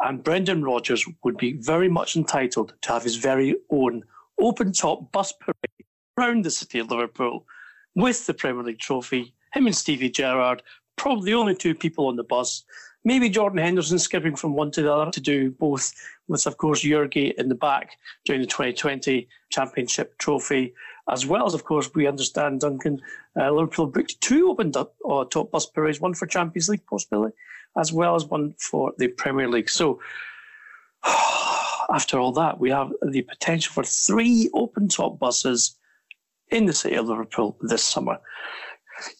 Speaker 1: And Brendan Rodgers would be very much entitled to have his very own open top bus parade around the city of Liverpool with the Premier League trophy. Him and Stevie Gerrard, probably the only two people on the bus. Maybe Jordan Henderson skipping from one to the other to do both, with, of course, Jurgi in the back during the 2020 Championship trophy as well as, of course, we understand, Duncan, uh, Liverpool booked two opened up uh, top bus parades, one for Champions League possibility, as well as one for the Premier League. So, after all that, we have the potential for three open top buses in the city of Liverpool this summer.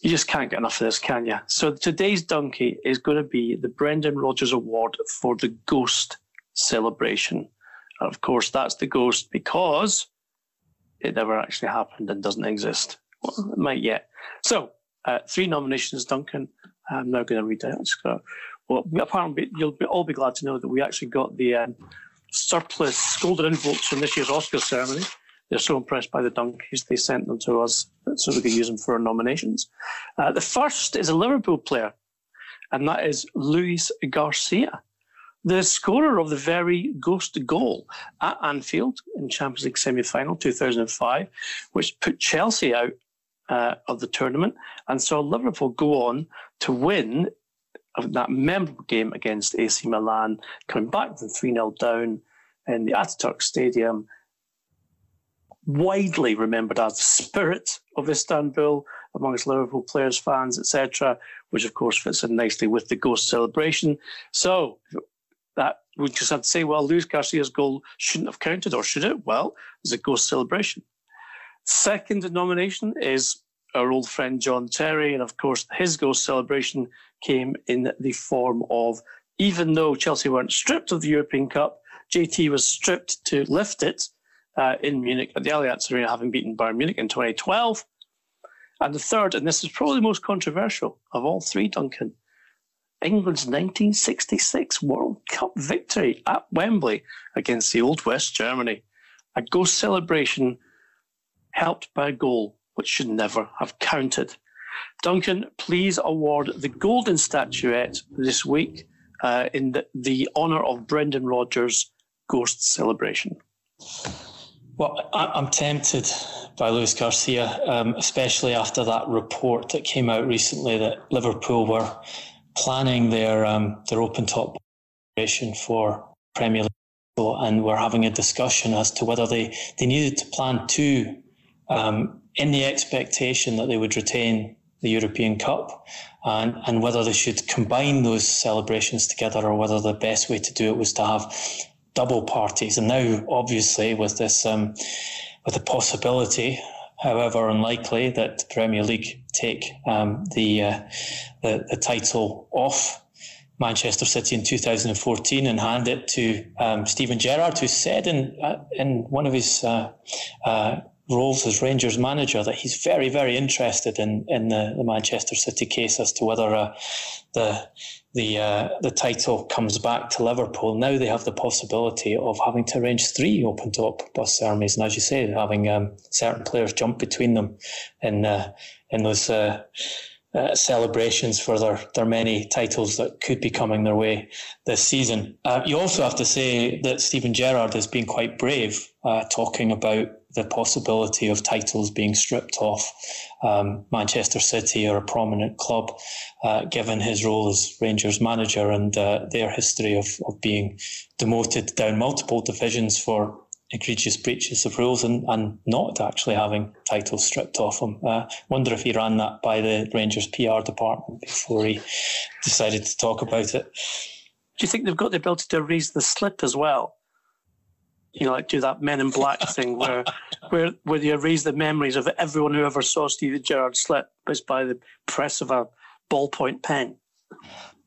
Speaker 1: You just can't get enough of this, can you? So today's donkey is going to be the Brendan Rodgers Award for the Ghost celebration. And of course, that's the ghost because it never actually happened and doesn't exist. Well, it might yet. So, uh, three nominations, Duncan. I'm now going to read out. Well, apparently, you'll be, all be glad to know that we actually got the um, surplus golden envelopes from this year's Oscar ceremony. They're so impressed by the donkeys, they sent them to us so we could use them for our nominations. Uh, the first is a Liverpool player, and that is Luis Garcia, the scorer of the very ghost goal at Anfield in Champions League semi final 2005, which put Chelsea out uh, of the tournament and saw Liverpool go on to win that memorable game against AC Milan, coming back from 3 0 down in the Ataturk Stadium. Widely remembered as the spirit of Istanbul amongst Liverpool players, fans, etc., which of course fits in nicely with the ghost celebration. So that we just had to say, well, Luis Garcia's goal shouldn't have counted, or should it? Well, it's a ghost celebration. Second nomination is our old friend John Terry, and of course, his ghost celebration came in the form of even though Chelsea weren't stripped of the European Cup, JT was stripped to lift it uh, in Munich at the Allianz Arena, having beaten Bayern Munich in 2012. And the third, and this is probably the most controversial of all three, Duncan, England's 1966 World Cup victory at Wembley against the Old West Germany. A ghost celebration helped by a goal which should never have counted. Duncan, please award the Golden Statuette this week uh, in the, the honour of Brendan Rodgers' Ghost Celebration.
Speaker 2: Well, I'm tempted by Luis Garcia, um, especially after that report that came out recently that Liverpool were planning their um, their open top operation for Premier League, and were having a discussion as to whether they, they needed to plan two um, in the expectation that they would retain the European Cup and, and whether they should combine those celebrations together or whether the best way to do it was to have double parties. And now, obviously, with this, um, with the possibility, however unlikely, that the Premier League take um, the, uh, the, the title off Manchester City in 2014 and hand it to um, Steven Gerrard, who said in uh, in one of his uh, uh, roles as Rangers manager that he's very, very interested in in the, the Manchester City case as to whether the the uh, the title comes back to Liverpool. Now they have the possibility of having to arrange three open top bus ceremonies, and as you say, having um, certain players jump between them in uh, in those. Uh, uh, celebrations for their, their many titles that could be coming their way this season. Uh, you also have to say that Steven Gerrard has been quite brave uh, talking about the possibility of titles being stripped off um, Manchester City or a prominent club, uh, given his role as Rangers manager and uh, their history of, of being demoted down multiple divisions for egregious breaches of rules and, and not actually having titles stripped off him. Uh, wonder if he ran that by the Rangers PR department before he decided to talk about it.
Speaker 1: Do you think they've got the ability to raise the slip as well? You know, like do that Men in Black thing where, where, where you erase the memories of everyone who ever saw Steven Gerrard slip just by the press of a ballpoint pen.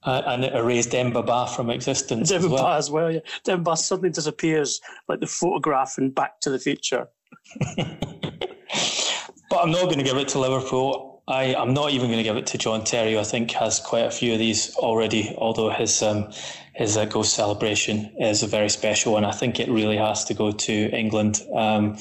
Speaker 2: Uh, and it erased Demba Ba from existence.
Speaker 1: Demba
Speaker 2: as well.
Speaker 1: as well, yeah. Demba Ba suddenly disappears like the photograph in Back to the Future.
Speaker 2: but I'm not going to give it to Liverpool. I, I'm not even going to give it to John Terry. I think has quite a few of these already. Although his um, his uh, ghost celebration is a very special one. I think it really has to go to England. Um,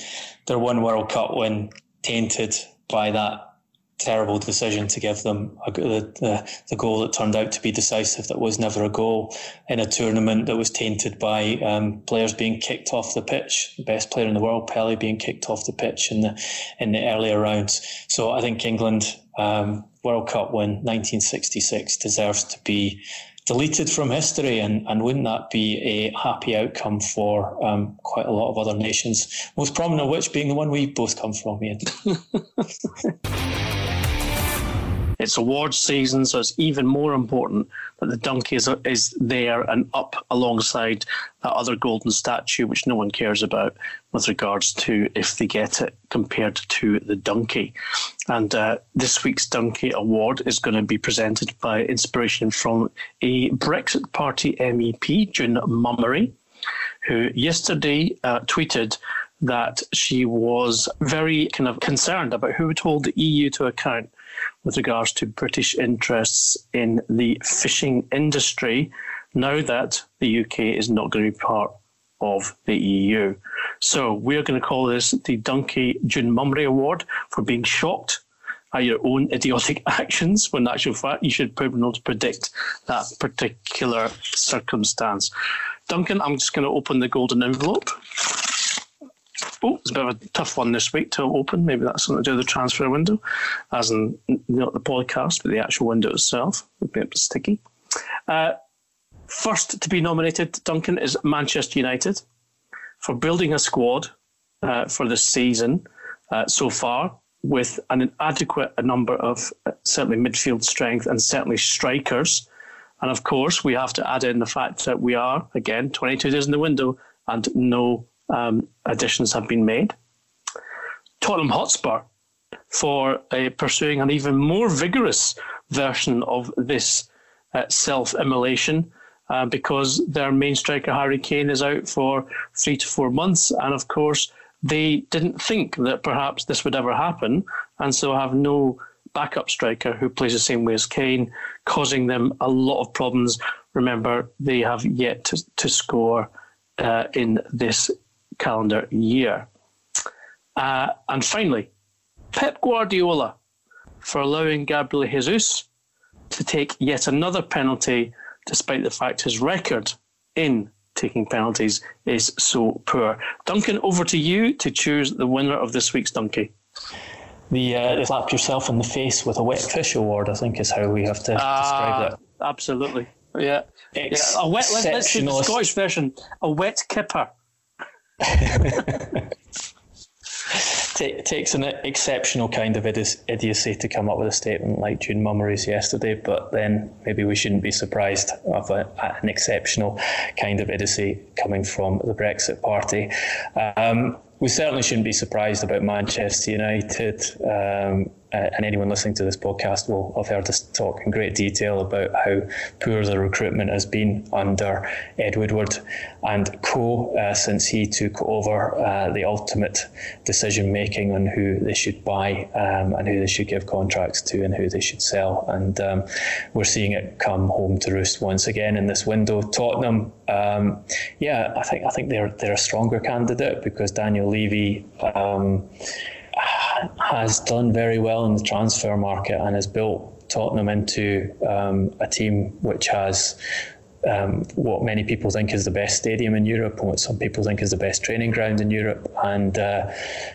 Speaker 2: their one World Cup win tainted by that terrible decision to give them a, the, the, goal that turned out to be decisive that was never a goal in a tournament that was tainted by um, players being kicked off the pitch the best player in the world Pelé being kicked off the pitch in the in the earlier rounds. So I think England um, World Cup win 1966 deserves to be deleted from history and, and wouldn't that be a happy outcome for um, quite a lot of other nations most prominent of which being the one we both come from Ian
Speaker 1: It's awards season, so it's even more important that the donkey is, is there and up alongside that other golden statue, which no one cares about with regards to if they get it compared to the donkey. And uh, this week's Donkey Award is going to be presented by inspiration from a Brexit Party MEP, June Mummery, who yesterday uh, tweeted that she was very kind of concerned about who would hold the EU to account with regards to British interests in the fishing industry now that the UK is not going to be part of the EU. So we're going to call this the Donkey June Mummery Award for being shocked at your own idiotic actions when in actual fact you should probably not predict that particular circumstance. Duncan, I'm just going to open the golden envelope. Oh, it's a bit of a tough one this week to open. Maybe that's something to do with the transfer window, as in not the podcast, but the actual window itself. A bit sticky. Uh, first to be nominated, Duncan, is Manchester United for building a squad uh, for this season uh, so far with an adequate number of uh, certainly midfield strength and certainly strikers. And of course, we have to add in the fact that we are, again, 22 days in the window and no um, additions have been made. Tottenham Hotspur for uh, pursuing an even more vigorous version of this uh, self immolation uh, because their main striker, Harry Kane, is out for three to four months. And of course, they didn't think that perhaps this would ever happen, and so have no backup striker who plays the same way as Kane, causing them a lot of problems. Remember, they have yet to, to score uh, in this calendar year. Uh, and finally, Pep Guardiola for allowing Gabriel Jesus to take yet another penalty, despite the fact his record in taking penalties is so poor. Duncan, over to you to choose the winner of this week's Donkey.
Speaker 2: The, uh, the slap yourself in the face with a wet fish award, I think, is how we have to uh, describe that.
Speaker 1: Absolutely. Yeah. yeah. A wet, let's, let's the Scottish version. A wet kipper.
Speaker 2: it takes an exceptional kind of idiocy to come up with a statement like June Mummery's yesterday, but then maybe we shouldn't be surprised of a, an exceptional kind of idiocy coming from the Brexit Party. Um, we certainly shouldn't be surprised about Manchester United. Um, uh, and anyone listening to this podcast will have heard us talk in great detail about how poor the recruitment has been under Ed Woodward and co uh, since he took over uh, the ultimate decision making on who they should buy um, and who they should give contracts to and who they should sell. And um, we're seeing it come home to roost once again in this window. Tottenham, um, yeah, I think I think they're they're a stronger candidate because Daniel Levy. Has done very well in the transfer market and has built Tottenham into um, a team which has um, what many people think is the best stadium in Europe and what some people think is the best training ground in Europe and uh,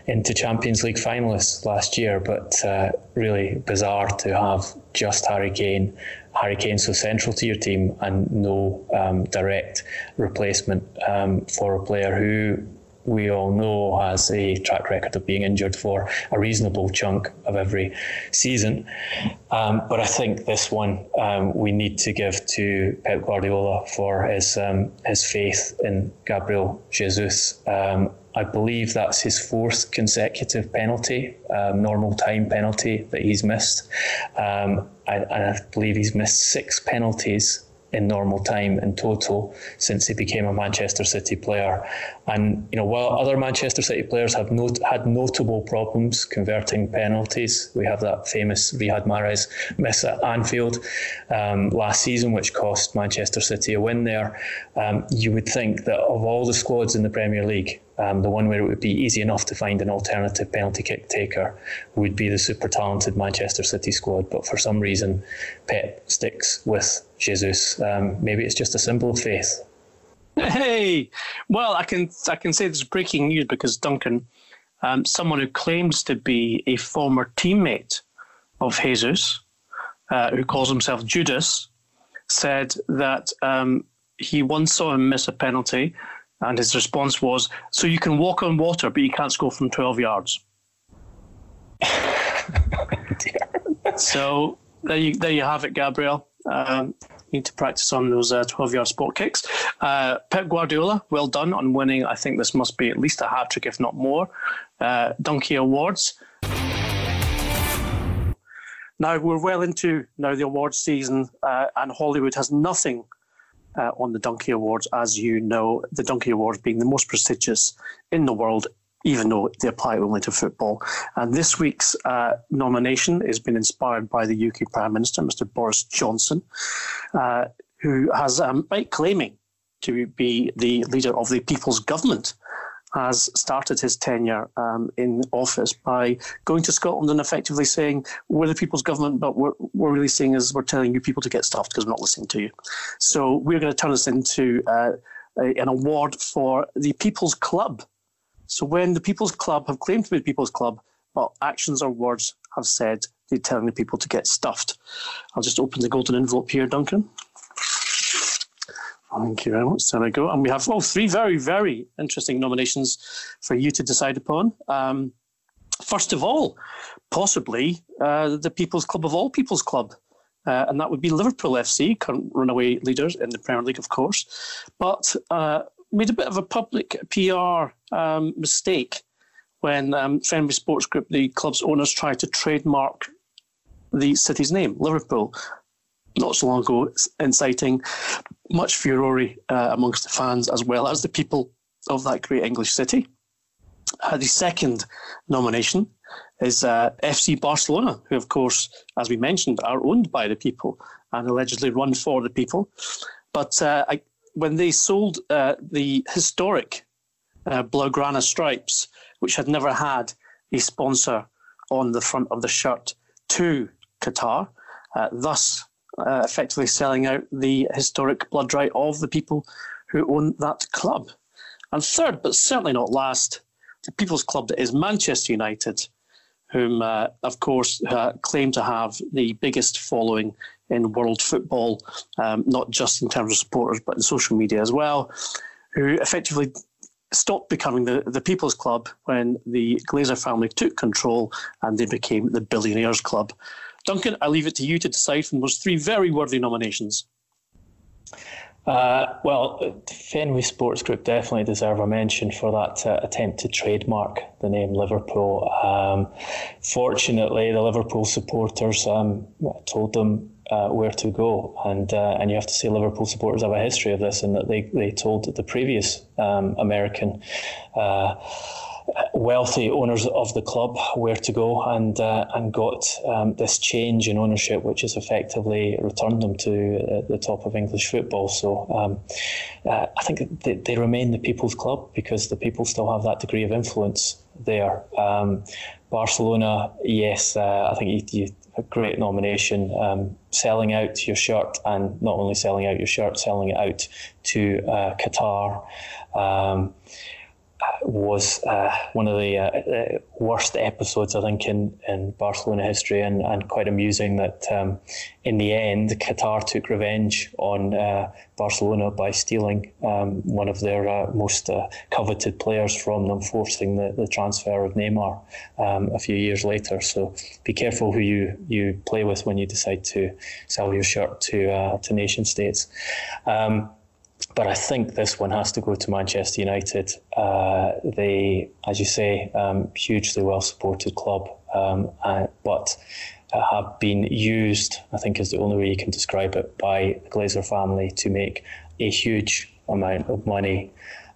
Speaker 2: into Champions League finalists last year. But uh, really bizarre to have just Harry Kane. Harry Kane so central to your team and no um, direct replacement um, for a player who we all know has a track record of being injured for a reasonable chunk of every season. Um, but I think this one um, we need to give to Pep Guardiola for his um, his faith in Gabriel Jesus. Um, I believe that's his fourth consecutive penalty, um, normal time penalty that he's missed. Um, I, and I believe he's missed six penalties in normal time in total since he became a Manchester City player. And you know, while other Manchester City players have not, had notable problems converting penalties, we have that famous Riyad Mahrez miss at Anfield um, last season, which cost Manchester City a win there. Um, you would think that of all the squads in the Premier League, um, the one where it would be easy enough to find an alternative penalty kick taker would be the super talented Manchester City squad. But for some reason, Pep sticks with Jesus. Um, maybe it's just a symbol of faith.
Speaker 1: Hey, well, I can I can say this is breaking news because Duncan, um, someone who claims to be a former teammate of Jesus, uh, who calls himself Judas, said that um, he once saw him miss a penalty and his response was, "So you can walk on water, but you can't score from twelve yards." so there you there you have it, Gabriel. Um, need to practice on those uh, 12 yard spot kicks. Uh, Pep Guardiola, well done on winning. I think this must be at least a hat trick, if not more. Uh, Donkey Awards. Now we're well into now the awards season, uh, and Hollywood has nothing uh, on the Donkey Awards, as you know, the Donkey Awards being the most prestigious in the world, even though they apply only to football. And this week's uh, nomination has been inspired by the UK Prime Minister, Mr. Boris Johnson, uh, who has, um, by claiming to be the leader of the People's Government has started his tenure um, in office by going to Scotland and effectively saying, We're the people's government, but what we're really saying is we're telling you people to get stuffed because we're not listening to you. So we're going to turn this into uh, a, an award for the People's Club. So when the People's Club have claimed to be the People's Club, but actions or words have said they're telling the people to get stuffed. I'll just open the golden envelope here, Duncan. Thank you very much. There we go. And we have oh, three very, very interesting nominations for you to decide upon. Um, first of all, possibly uh, the People's Club of all People's Club. Uh, and that would be Liverpool FC, current runaway leaders in the Premier League, of course, but uh, made a bit of a public PR um, mistake when um, Fenway Sports Group, the club's owners, tried to trademark the city's name, Liverpool, not so long ago, inciting much furore uh, amongst the fans as well as the people of that great English city. Uh, the second nomination is uh, FC Barcelona, who, of course, as we mentioned, are owned by the people and allegedly run for the people. But uh, I, when they sold uh, the historic uh, Blaugrana stripes, which had never had a sponsor on the front of the shirt, to Qatar, thus uh, effectively selling out the historic blood right of the people who own that club. And third, but certainly not last, the People's Club that is Manchester United, whom, uh, of course, uh, claim to have the biggest following in world football, um, not just in terms of supporters, but in social media as well, who effectively stopped becoming the, the People's Club when the Glazer family took control and they became the Billionaires Club. Duncan, I leave it to you to decide from those three very worthy nominations.
Speaker 2: Uh, well, Fenway Sports Group definitely deserve a mention for that uh, attempt to trademark the name Liverpool. Um, fortunately, the Liverpool supporters um, told them uh, where to go, and uh, and you have to say Liverpool supporters have a history of this, and that they they told the previous um, American uh, wealthy owners of the club where to go and uh, and got um, this change in ownership, which has effectively returned them to uh, the top of English football. So um, uh, I think they, they, remain the people's club because the people still have that degree of influence there. Um, Barcelona, yes, uh, I think you, you a great nomination. Um, selling out your shirt and not only selling out your shirt, selling it out to uh, Qatar. Was uh, one of the uh, uh, worst episodes, I think, in, in Barcelona history, and, and quite amusing that um, in the end, Qatar took revenge on uh, Barcelona by stealing um, one of their uh, most uh, coveted players from them, forcing the, the transfer of Neymar um, a few years later. So be careful who you, you play with when you decide to sell your shirt to, to nation states. Um, but I think this one has to go to Manchester United. Uh, they, as you say, um, hugely well supported club, um, but have been used, I think is the only way you can describe it, by the Glazer family to make a huge amount of money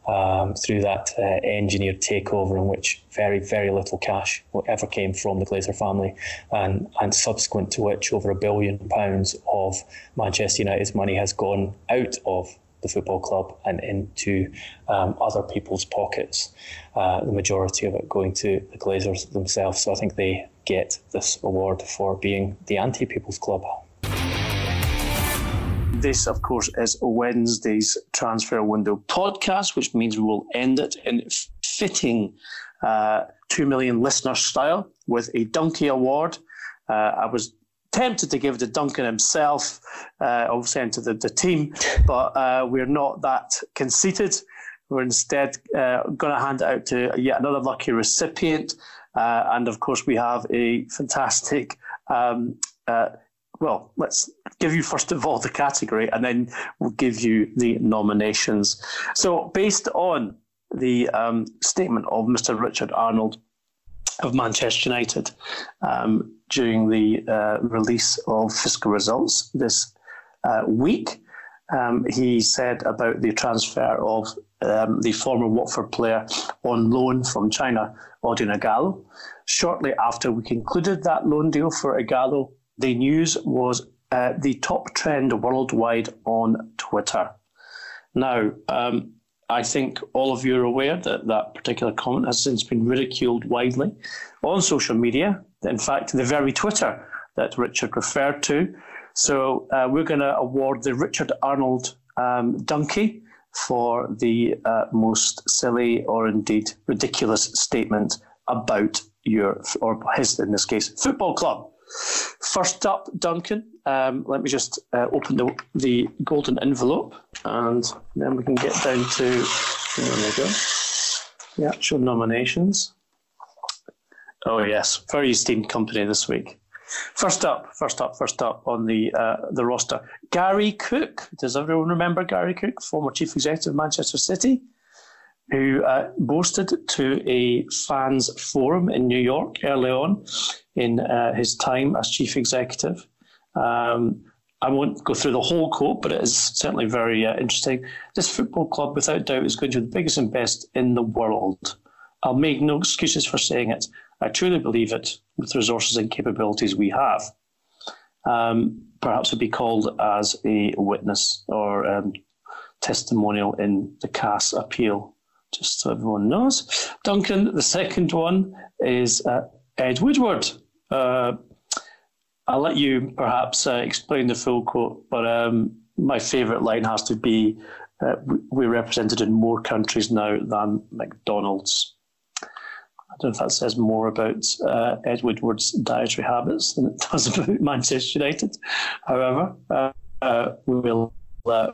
Speaker 2: um, through that uh, engineered takeover in which very, very little cash ever came from the Glazer family, and, and subsequent to which over a billion pounds of Manchester United's money has gone out of the football club and into um, other people's pockets. Uh, the majority of it going to the Glazers themselves. So I think they get this award for being the anti people's club.
Speaker 1: This, of course, is Wednesday's transfer window podcast, which means we will end it in fitting uh, 2 million listener style with a Donkey Award. Uh, I was tempted to give it to Duncan himself, uh, obviously into the, the team, but uh, we're not that conceited. We're instead uh, going to hand it out to yet another lucky recipient. Uh, and of course, we have a fantastic. Um, uh, well, let's give you first of all the category and then we'll give you the nominations. So, based on the um, statement of Mr. Richard Arnold, of Manchester United um, during the uh, release of fiscal results this uh, week. Um, he said about the transfer of um, the former Watford player on loan from China, Odion Ighalo. Shortly after we concluded that loan deal for Ighalo, the news was uh, the top trend worldwide on Twitter. Now, um, I think all of you are aware that that particular comment has since been ridiculed widely on social media. In fact, the very Twitter that Richard referred to. So uh, we're going to award the Richard Arnold um, Donkey for the uh, most silly or indeed ridiculous statement about your, or his in this case, football club. First up, Duncan. Um, let me just uh, open the, the golden envelope and then we can get down to, there we go, the actual nominations. Oh, yes, very esteemed company this week. First up, first up, first up on the uh, the roster, Gary Cook. Does everyone remember Gary Cook, former chief executive of Manchester City, who uh, boasted to a fans forum in New York early on in uh, his time as chief executive. Um, I won't go through the whole quote, but it is certainly very uh, interesting. This football club, without doubt, is going to be the biggest and best in the world. I'll make no excuses for saying it. I truly believe it with the resources and capabilities we have. Um, perhaps would be called as a witness or um, testimonial in the CAS appeal, just so everyone knows. Duncan, the second one is uh, Ed Woodward. Uh, I'll let you perhaps uh, explain the full quote, but um, my favourite line has to be uh, we're represented in more countries now than McDonald's. I don't know if that says more about uh, Ed Woodward's dietary habits than it does about Manchester United. However, uh, uh, we will uh,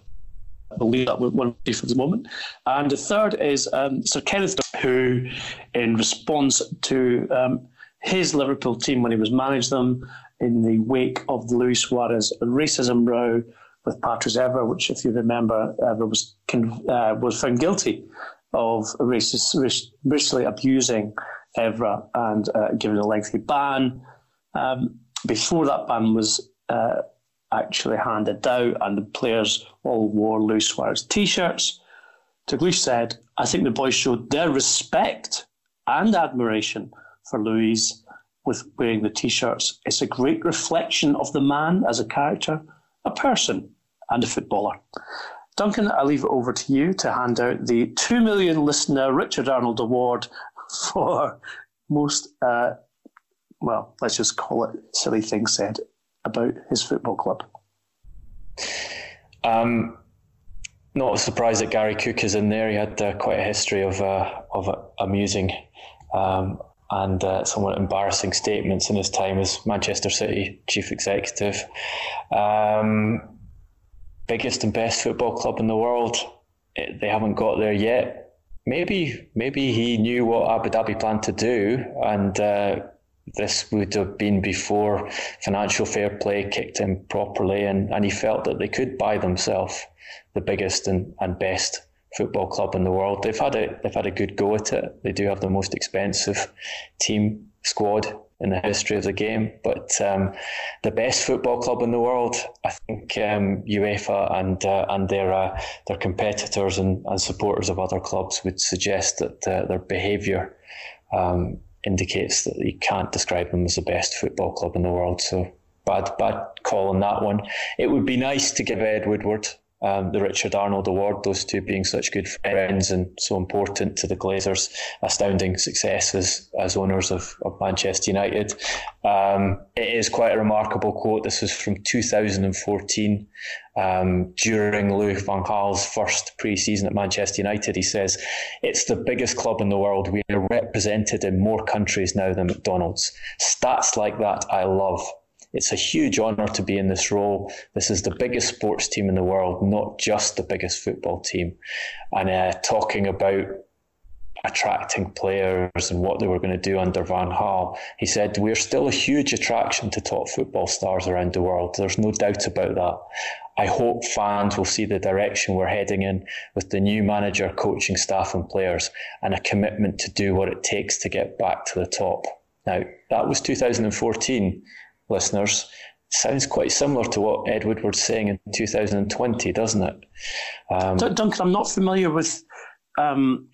Speaker 1: we'll leave that with one for the moment. And the third is um, Sir Kenneth, who, in response to um, his Liverpool team when he was managed them in the wake of the Luis Suarez racism row with Patrice Evra, which, if you remember, Evra was uh, was found guilty of racist, racially abusing Evra and uh, given a lengthy ban. Um, before that ban was uh, actually handed out and the players all wore Luis Suarez t-shirts, Dalglish said, I think the boys showed their respect and admiration for Luis with wearing the t-shirts. It's a great reflection of the man as a character, a person, and a footballer. Duncan, I leave it over to you to hand out the 2 million listener Richard Arnold Award for most, uh, well, let's just call it silly things said about his football club.
Speaker 2: Um, not surprised that Gary Cook is in there. He had uh, quite a history of uh, of amusing um, and uh, somewhat embarrassing statements in his time as Manchester City chief executive. Um, biggest and best football club in the world. They haven't got there yet. Maybe, maybe he knew what Abu Dhabi planned to do, and uh, this would have been before financial fair play kicked in properly, and, and he felt that they could buy themselves the biggest and, and best football club in the world. They've had a they've had a good go at it. They do have the most expensive team squad in the history of the game. But um, the best football club in the world, I think um, UEFA and uh, and their uh, their competitors and, and supporters of other clubs would suggest that uh, their behaviour um, indicates that you can't describe them as the best football club in the world. So bad bad call on that one. It would be nice to give Ed Woodward um, the Richard Arnold Award, those two being such good friends and so important to the Glazers' astounding success as, as owners of, of Manchester United. Um, it is quite a remarkable quote. This was from 2014 um, during Louis van Gaal's first pre season at Manchester United. He says, It's the biggest club in the world. We are represented in more countries now than McDonald's. Stats like that I love. It's a huge honour to be in this role. This is the biggest sports team in the world, not just the biggest football team. And uh, talking about attracting players and what they were going to do under Van Gaal, he said, We're still a huge attraction to top football stars around the world. There's no doubt about that. I hope fans will see the direction we're heading in with the new manager, coaching staff, and players, and a commitment to do what it takes to get back to the top. Now, that was 2014 listeners, sounds quite similar to what Ed Woodward's saying in 2020, doesn't it?
Speaker 1: Um, Duncan, I'm not familiar with um,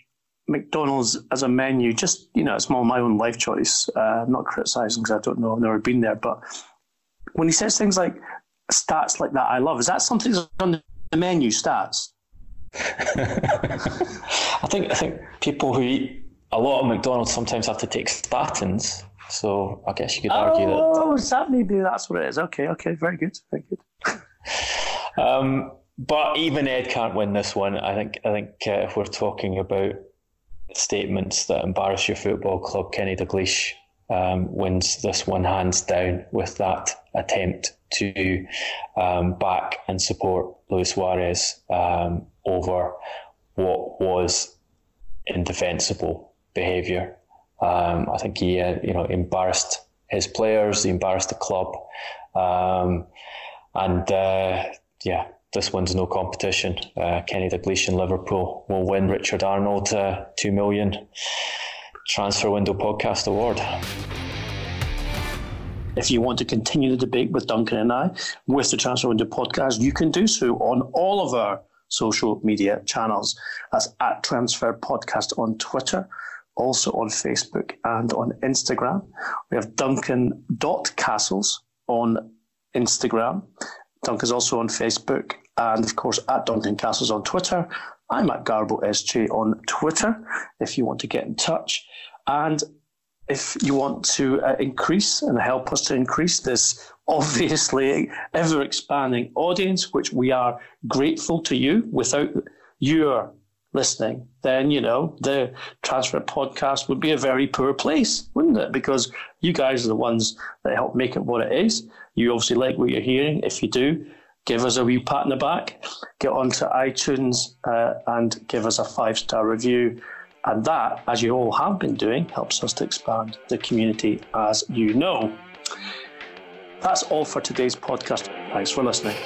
Speaker 1: McDonald's as a menu. Just you know, it's more my own life choice. Uh, I'm not criticising because I don't know. I've never been there. But when he says things like stats like that, I love. Is that something that's on the menu? Stats.
Speaker 2: I think I think people who eat a lot of McDonald's sometimes have to take statins. So I guess you could argue
Speaker 1: oh,
Speaker 2: that.
Speaker 1: Oh, that maybe that's what it is. Okay, okay, very good, very good.
Speaker 2: um, but even Ed can't win this one. I think. I think uh, if we're talking about statements that embarrass your football club, Kenny Dalglish um, wins this one hands down with that attempt to um, back and support Luis Suarez um, over what was indefensible behaviour. Um, I think he, uh, you know, embarrassed his players, he embarrassed the club, um, and uh, yeah, this one's no competition. Uh, Kenny Dalglish in Liverpool will win Richard Arnold uh, two million transfer window podcast award.
Speaker 1: If you want to continue the debate with Duncan and I with the Transfer Window podcast, you can do so on all of our social media channels. That's at Transfer Podcast on Twitter, also on Facebook and on Instagram. We have Duncan.castles on Instagram. Duncan's also on Facebook and, of course, at Duncan Castles on Twitter. I'm at Garbo SJ on Twitter if you want to get in touch. And if you want to uh, increase and help us to increase this obviously ever expanding audience, which we are grateful to you. Without your listening, then you know the transfer podcast would be a very poor place, wouldn't it? Because you guys are the ones that help make it what it is. You obviously like what you're hearing. If you do, give us a wee pat in the back. Get onto iTunes uh, and give us a five star review and that, as you all have been doing, helps us to expand the community, as you know. That's all for today's podcast. Thanks for listening.